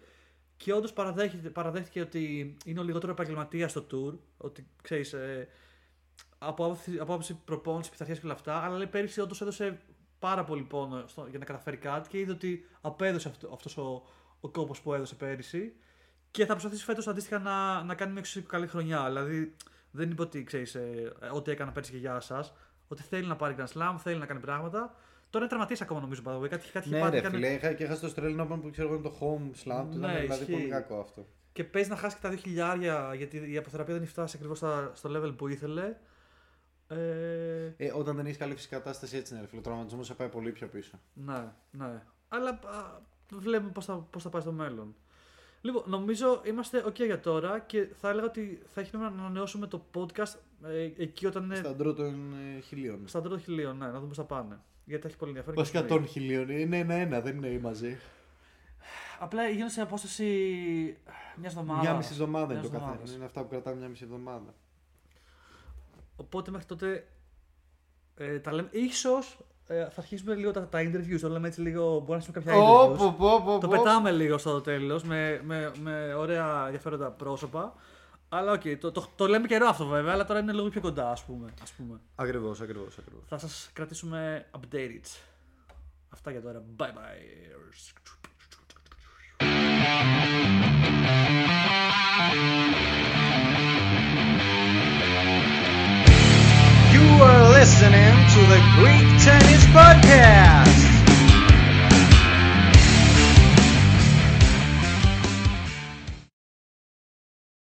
Και όντως παραδέχτηκε, παραδέχτηκε ότι είναι ο λιγότερο επαγγελματίας στο tour. Ότι ξέρεις, ε, από άποψη, από άποψη προπόνησης, πειθαρχίας και όλα αυτά. Αλλά λέει πέρυσι όντως έδωσε πάρα πολύ πόνο στο, για να καταφέρει κάτι και είδε ότι απέδωσε αυτό αυτός ο, ο κόπος που έδωσε πέρυσι. Και θα προσπαθήσει φέτος αντίστοιχα να, να κάνει μια εξίσου καλή χρονιά. Δηλαδή δεν είπε ότι ξέρεις, ε, ό,τι έκανα πέρυσι και γεια σα. Ότι θέλει να πάρει Grand Slam, θέλει να κάνει πράγματα. Τώρα είναι τραυματία ακόμα νομίζω by the way. Κάτι, κάτι είχε Ναι, πάθει, ρε έκανε- φίλε, είχα και έχασε το Australian Open που ξέρω εγώ είναι το home slam του. Ναι, Ήταν δηλαδή ισχύει. πολύ κακό αυτό. Και παίζει να χάσει και τα 2 χιλιάρια γιατί η αποθεραπεία δεν έχει φτάσει ακριβώς στο level που ήθελε. Ε, Ε, όταν δεν έχεις καλή φυσική κατάσταση, έτσι είναι. ρε φίλε. Ο τραυματισμός σε πάει πολύ πιο πίσω. ναι, ναι. Αλλά α, βλέπουμε πώς θα, πώς θα πάει στο μέλλον. Λοιπόν, νομίζω είμαστε ok για τώρα και θα έλεγα ότι θα έχει νόημα να ανανεώσουμε το podcast ε, εκεί όταν είναι Στα ντρό των ε, χιλίων. στα τρίτο χιλίων, ναι, να δούμε πώς θα πάνε. Γιατί θα έχει πολύ ενδιαφέρον. Βασικά και των χιλίων. Είναι ένα-ένα, δεν είναι μαζί. Απλά γίνονται σε απόσταση μια εβδομάδα. Μια μισή εβδομάδα είναι Μιας το καθένα. εβδομάδας. Είναι αυτά που κρατάμε μια μισή εβδομάδα. Οπότε μέχρι τότε ε, τα λέμε. Ίσως ε, θα αρχίσουμε λίγο τα, τα interviews. Το λέμε έτσι λίγο. Μπορεί να αρχίσουμε κάποια interviews. Πω, πω, πω, Το πω. πετάμε λίγο στο τέλος με, με, με ωραία ενδιαφέροντα πρόσωπα. Αλλά οκ, το, το, το λέμε καιρό αυτό βέβαια, αλλά τώρα είναι λίγο πιο κοντά, ας πούμε. Ας πούμε. Ακριβώς, ακριβώς, ακριβώς. Θα σας κρατήσουμε updated. Αυτά για τώρα. Bye bye. You are listening to the podcast.